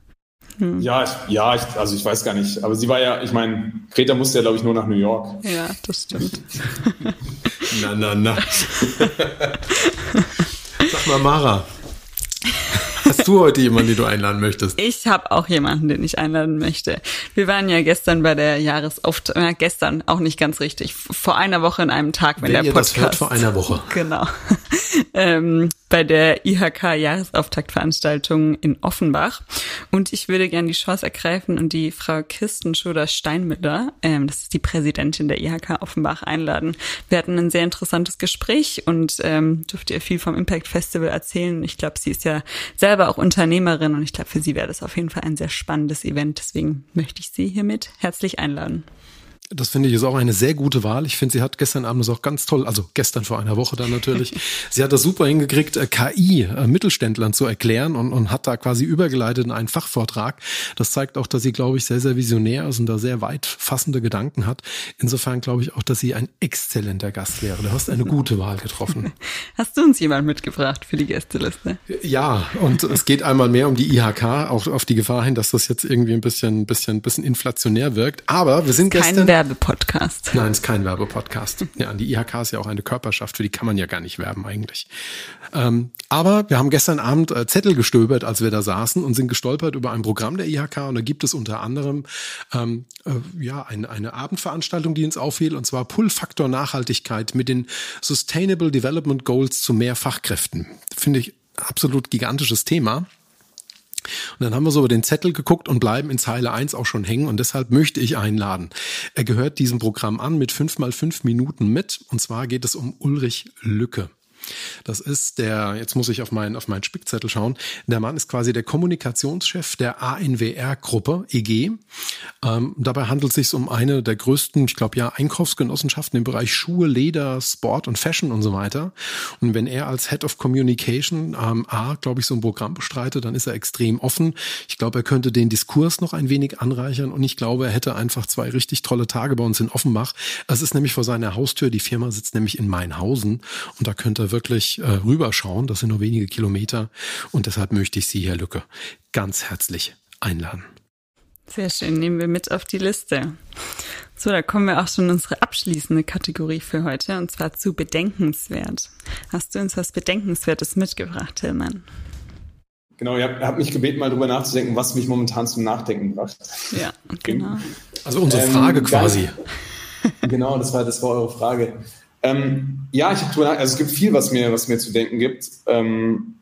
Hm. Ja, ich, ja, ich, also ich weiß gar nicht. Aber sie war ja, ich meine, Greta musste ja, glaube ich, nur nach New York. Ja, das stimmt. na, na, na. Sag mal, Mara. Hast du heute jemanden, den du einladen möchtest? Ich habe auch jemanden, den ich einladen möchte. Wir waren ja gestern bei der Jahresauftakt, äh, gestern auch nicht ganz richtig, vor einer Woche in einem Tag, wenn, wenn der Podcast. Das hört vor einer Woche. Genau. ähm, bei der IHK-Jahresauftaktveranstaltung in Offenbach. Und ich würde gerne die Chance ergreifen und die Frau Kirsten Schoder-Steinmüller, ähm, das ist die Präsidentin der IHK Offenbach, einladen. Wir hatten ein sehr interessantes Gespräch und ähm, durfte ihr viel vom Impact Festival erzählen. Ich glaube, sie ist ja selber auch Unternehmerin und ich glaube, für sie wäre das auf jeden Fall ein sehr spannendes Event. Deswegen möchte ich sie hiermit herzlich einladen. Das finde ich ist auch eine sehr gute Wahl. Ich finde, sie hat gestern Abend das auch ganz toll, also gestern vor einer Woche dann natürlich, sie hat das super hingekriegt, äh, KI äh, Mittelständlern zu erklären und, und hat da quasi übergeleitet in einen Fachvortrag. Das zeigt auch, dass sie, glaube ich, sehr, sehr visionär ist und da sehr weit fassende Gedanken hat. Insofern glaube ich auch, dass sie ein exzellenter Gast wäre. Du hast eine gute Wahl getroffen. Hast du uns jemand mitgebracht für die Gästeliste? Ja, und es geht einmal mehr um die IHK, auch auf die Gefahr hin, dass das jetzt irgendwie ein bisschen, bisschen, bisschen inflationär wirkt. Aber wir sind gestern Werbepodcast. Nein, es ist kein Werbepodcast. Ja, die IHK ist ja auch eine Körperschaft, für die kann man ja gar nicht werben eigentlich. Ähm, aber wir haben gestern Abend äh, Zettel gestöbert, als wir da saßen und sind gestolpert über ein Programm der IHK und da gibt es unter anderem ähm, äh, ja eine, eine Abendveranstaltung, die uns auffiel und zwar Pull-Faktor Nachhaltigkeit mit den Sustainable Development Goals zu mehr Fachkräften. Finde ich absolut gigantisches Thema. Und dann haben wir so über den Zettel geguckt und bleiben in Zeile 1 auch schon hängen und deshalb möchte ich einladen. Er gehört diesem Programm an mit fünf mal fünf Minuten mit und zwar geht es um Ulrich Lücke. Das ist der, jetzt muss ich auf meinen, auf meinen Spickzettel schauen. Der Mann ist quasi der Kommunikationschef der ANWR-Gruppe, EG. Ähm, dabei handelt es sich um eine der größten, ich glaube ja, Einkaufsgenossenschaften im Bereich Schuhe, Leder, Sport und Fashion und so weiter. Und wenn er als Head of Communication ähm, A, glaube ich, so ein Programm bestreitet, dann ist er extrem offen. Ich glaube, er könnte den Diskurs noch ein wenig anreichern und ich glaube, er hätte einfach zwei richtig tolle Tage bei uns in Offenbach. Es ist nämlich vor seiner Haustür, die Firma sitzt nämlich in Mainhausen und da könnte er wirklich äh, rüberschauen. Das sind nur wenige Kilometer. Und deshalb möchte ich Sie, Herr Lücke, ganz herzlich einladen. Sehr schön, nehmen wir mit auf die Liste. So, da kommen wir auch schon in unsere abschließende Kategorie für heute, und zwar zu bedenkenswert. Hast du uns was Bedenkenswertes mitgebracht, Tillmann? Genau, ihr habt mich gebeten, mal drüber nachzudenken, was mich momentan zum Nachdenken brachte. Ja, genau. Also unsere Frage ähm, quasi. genau, das war, das war eure Frage. Ähm, ja, ich habe also es gibt viel, was mir, was mir zu denken gibt. Ähm,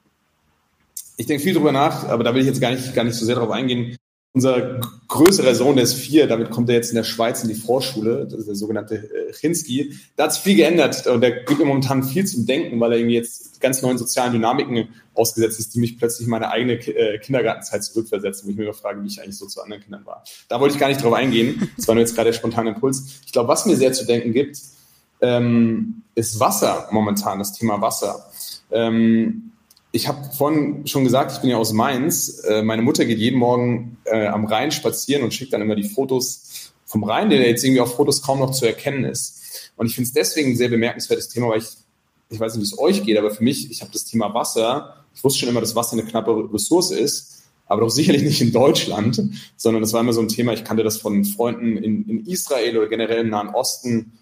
ich denke viel drüber nach, aber da will ich jetzt gar nicht, gar nicht so sehr darauf eingehen. Unser größerer Sohn, der ist vier, damit kommt er jetzt in der Schweiz in die Vorschule, das ist der sogenannte äh, Chinski. Da hat sich viel geändert und der gibt mir momentan viel zum Denken, weil er irgendwie jetzt ganz neuen sozialen Dynamiken ausgesetzt ist, die mich plötzlich in meine eigene äh, Kindergartenzeit zurückversetzen, wo ich mir immer wie ich eigentlich so zu anderen Kindern war. Da wollte ich gar nicht drauf eingehen. Das war nur jetzt gerade der spontane Impuls. Ich glaube, was mir sehr zu denken gibt, ähm, ist Wasser momentan, das Thema Wasser. Ähm, ich habe vorhin schon gesagt, ich bin ja aus Mainz. Äh, meine Mutter geht jeden Morgen äh, am Rhein spazieren und schickt dann immer die Fotos vom Rhein, der jetzt irgendwie auf Fotos kaum noch zu erkennen ist. Und ich finde es deswegen ein sehr bemerkenswertes Thema, weil ich ich weiß nicht, wie es euch geht, aber für mich, ich habe das Thema Wasser, ich wusste schon immer, dass Wasser eine knappe Ressource ist, aber doch sicherlich nicht in Deutschland, sondern das war immer so ein Thema, ich kannte das von Freunden in, in Israel oder generell im Nahen Osten,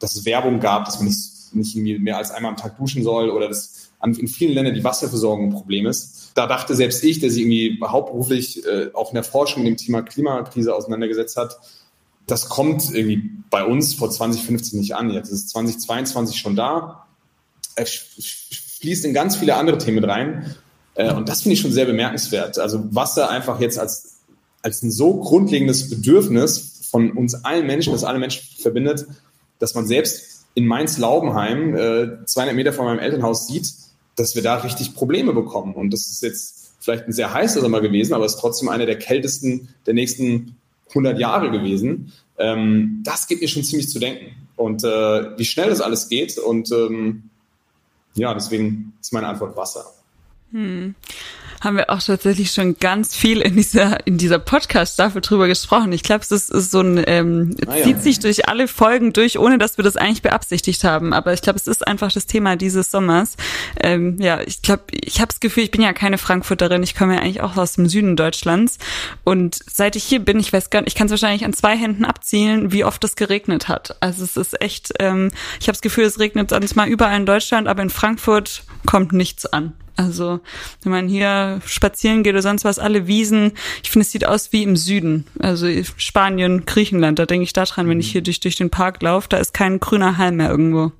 dass es Werbung gab, dass man nicht, nicht mehr als einmal am Tag duschen soll oder dass in vielen Ländern die Wasserversorgung ein Problem ist. Da dachte selbst ich, der sich irgendwie hauptberuflich äh, auch in der Forschung mit dem Thema Klimakrise auseinandergesetzt hat, das kommt irgendwie bei uns vor 2015 nicht an. Jetzt ist 2022 schon da. Fließt in ganz viele andere Themen rein. Äh, und das finde ich schon sehr bemerkenswert. Also Wasser einfach jetzt als, als ein so grundlegendes Bedürfnis von uns allen Menschen, das alle Menschen verbindet, dass man selbst in Mainz-Laubenheim, äh, 200 Meter von meinem Elternhaus sieht, dass wir da richtig Probleme bekommen. Und das ist jetzt vielleicht ein sehr heißer Sommer gewesen, aber es ist trotzdem einer der kältesten der nächsten 100 Jahre gewesen. Ähm, das gibt mir schon ziemlich zu denken. Und äh, wie schnell das alles geht. Und ähm, ja, deswegen ist meine Antwort Wasser. Hm haben wir auch tatsächlich schon ganz viel in dieser in dieser Podcast-Staffel drüber gesprochen. Ich glaube, es ist, ist so ein ähm, ah, ja. zieht sich durch alle Folgen durch, ohne dass wir das eigentlich beabsichtigt haben. Aber ich glaube, es ist einfach das Thema dieses Sommers. Ähm, ja, ich glaube, ich habe das Gefühl, ich bin ja keine Frankfurterin. Ich komme ja eigentlich auch aus dem Süden Deutschlands. Und seit ich hier bin, ich weiß gar nicht, ich kann es wahrscheinlich an zwei Händen abzielen, wie oft es geregnet hat. Also es ist echt, ähm, ich habe das Gefühl, es regnet zwar überall in Deutschland, aber in Frankfurt kommt nichts an. Also, wenn man hier spazieren geht oder sonst was, alle Wiesen, ich finde, es sieht aus wie im Süden. Also Spanien, Griechenland, da denke ich daran, wenn ich hier durch, durch den Park laufe, da ist kein grüner Halm mehr irgendwo.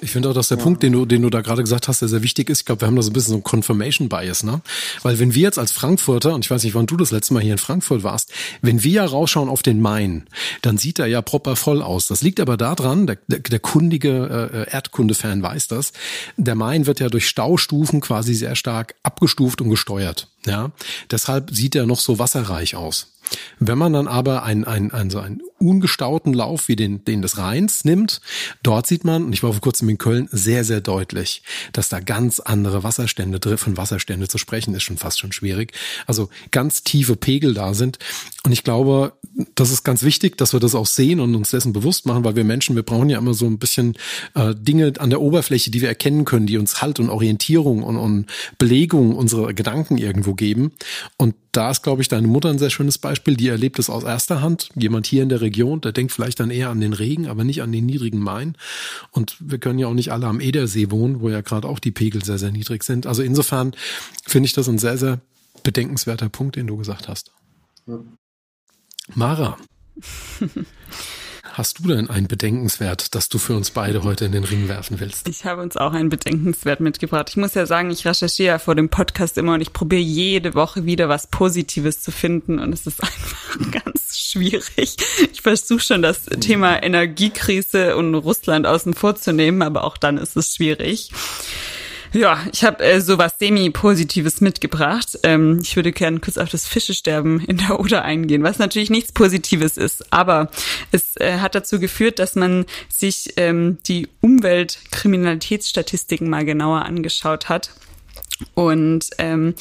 Ich finde auch, dass der ja. Punkt, den du, den du da gerade gesagt hast, der sehr wichtig ist. Ich glaube, wir haben da so ein bisschen so ein Confirmation Bias, ne? Weil wenn wir jetzt als Frankfurter, und ich weiß nicht, wann du das letzte Mal hier in Frankfurt warst, wenn wir ja rausschauen auf den Main, dann sieht er ja proper voll aus. Das liegt aber daran, der, der, der kundige äh, Erdkunde-Fan weiß das, der Main wird ja durch Staustufen quasi sehr stark abgestuft und gesteuert. Ja, deshalb sieht er noch so wasserreich aus. Wenn man dann aber einen, einen, einen, so einen ungestauten Lauf wie den, den des Rheins nimmt, dort sieht man, und ich war vor kurzem in Köln, sehr, sehr deutlich, dass da ganz andere Wasserstände drin, von Wasserstände zu sprechen, ist schon fast schon schwierig. Also ganz tiefe Pegel da sind. Und ich glaube, das ist ganz wichtig, dass wir das auch sehen und uns dessen bewusst machen, weil wir Menschen, wir brauchen ja immer so ein bisschen äh, Dinge an der Oberfläche, die wir erkennen können, die uns Halt und Orientierung und, und Belegung unserer Gedanken irgendwo geben. Und da ist, glaube ich, deine Mutter ein sehr schönes Beispiel. Die erlebt es aus erster Hand. Jemand hier in der Region, der denkt vielleicht dann eher an den Regen, aber nicht an den niedrigen Main. Und wir können ja auch nicht alle am Edersee wohnen, wo ja gerade auch die Pegel sehr, sehr niedrig sind. Also insofern finde ich das ein sehr, sehr bedenkenswerter Punkt, den du gesagt hast. Ja. Mara. Hast du denn ein Bedenkenswert, das du für uns beide heute in den Ring werfen willst? Ich habe uns auch ein Bedenkenswert mitgebracht. Ich muss ja sagen, ich recherchiere ja vor dem Podcast immer und ich probiere jede Woche wieder was Positives zu finden und es ist einfach ganz schwierig. Ich versuche schon das Thema Energiekrise und Russland außen vor zu nehmen, aber auch dann ist es schwierig. Ja, ich habe äh, so was semi-positives mitgebracht. Ähm, ich würde gerne kurz auf das Fischesterben in der Oder eingehen, was natürlich nichts Positives ist, aber es äh, hat dazu geführt, dass man sich ähm, die Umweltkriminalitätsstatistiken mal genauer angeschaut hat und ähm,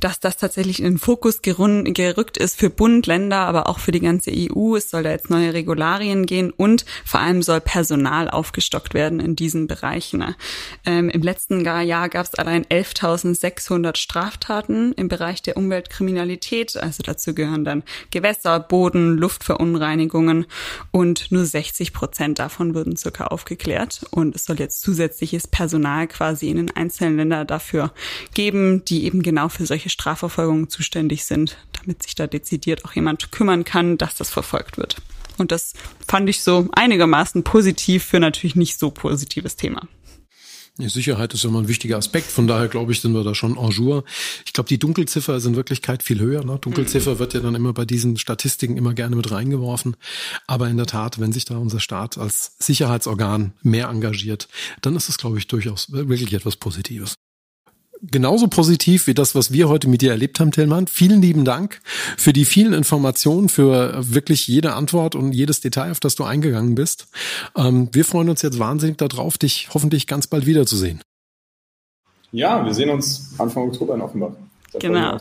dass das tatsächlich in den Fokus gerückt ist für Bund, Länder, aber auch für die ganze EU. Es soll da jetzt neue Regularien gehen und vor allem soll Personal aufgestockt werden in diesen Bereichen. Ähm, Im letzten Jahr gab es allein 11.600 Straftaten im Bereich der Umweltkriminalität. Also dazu gehören dann Gewässer, Boden, Luftverunreinigungen und nur 60 Prozent davon wurden circa aufgeklärt. Und es soll jetzt zusätzliches Personal quasi in den einzelnen Ländern dafür geben, die eben genau für solche Strafverfolgungen zuständig sind, damit sich da dezidiert auch jemand kümmern kann, dass das verfolgt wird. Und das fand ich so einigermaßen positiv für natürlich nicht so positives Thema. Sicherheit ist immer ein wichtiger Aspekt. Von daher glaube ich, sind wir da schon en jour. Ich glaube, die Dunkelziffer ist in Wirklichkeit viel höher. Ne? Dunkelziffer wird ja dann immer bei diesen Statistiken immer gerne mit reingeworfen. Aber in der Tat, wenn sich da unser Staat als Sicherheitsorgan mehr engagiert, dann ist es, glaube ich, durchaus wirklich etwas Positives genauso positiv wie das, was wir heute mit dir erlebt haben, Tillmann. Vielen lieben Dank für die vielen Informationen, für wirklich jede Antwort und jedes Detail, auf das du eingegangen bist. Ähm, wir freuen uns jetzt wahnsinnig darauf, dich hoffentlich ganz bald wiederzusehen. Ja, wir sehen uns Anfang Oktober in Offenbach. Genau.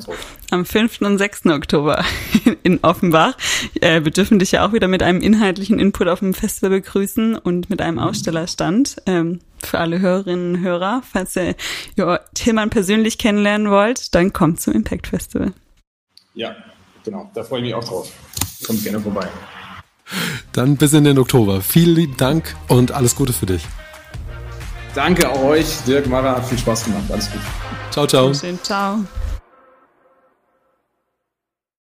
Am 5. und 6. Oktober in Offenbach. Äh, wir dürfen dich ja auch wieder mit einem inhaltlichen Input auf dem Festival begrüßen und mit einem Ausstellerstand. Ähm, für alle Hörerinnen und Hörer. Falls ihr ja, Tillmann persönlich kennenlernen wollt, dann kommt zum Impact Festival. Ja, genau. Da freue ich mich auch drauf. Kommt gerne vorbei. Dann bis in den Oktober. Vielen lieben Dank und alles Gute für dich. Danke auch euch, Dirk Mara, hat viel Spaß gemacht. Alles gut. Ciao, ciao. Schön, ciao.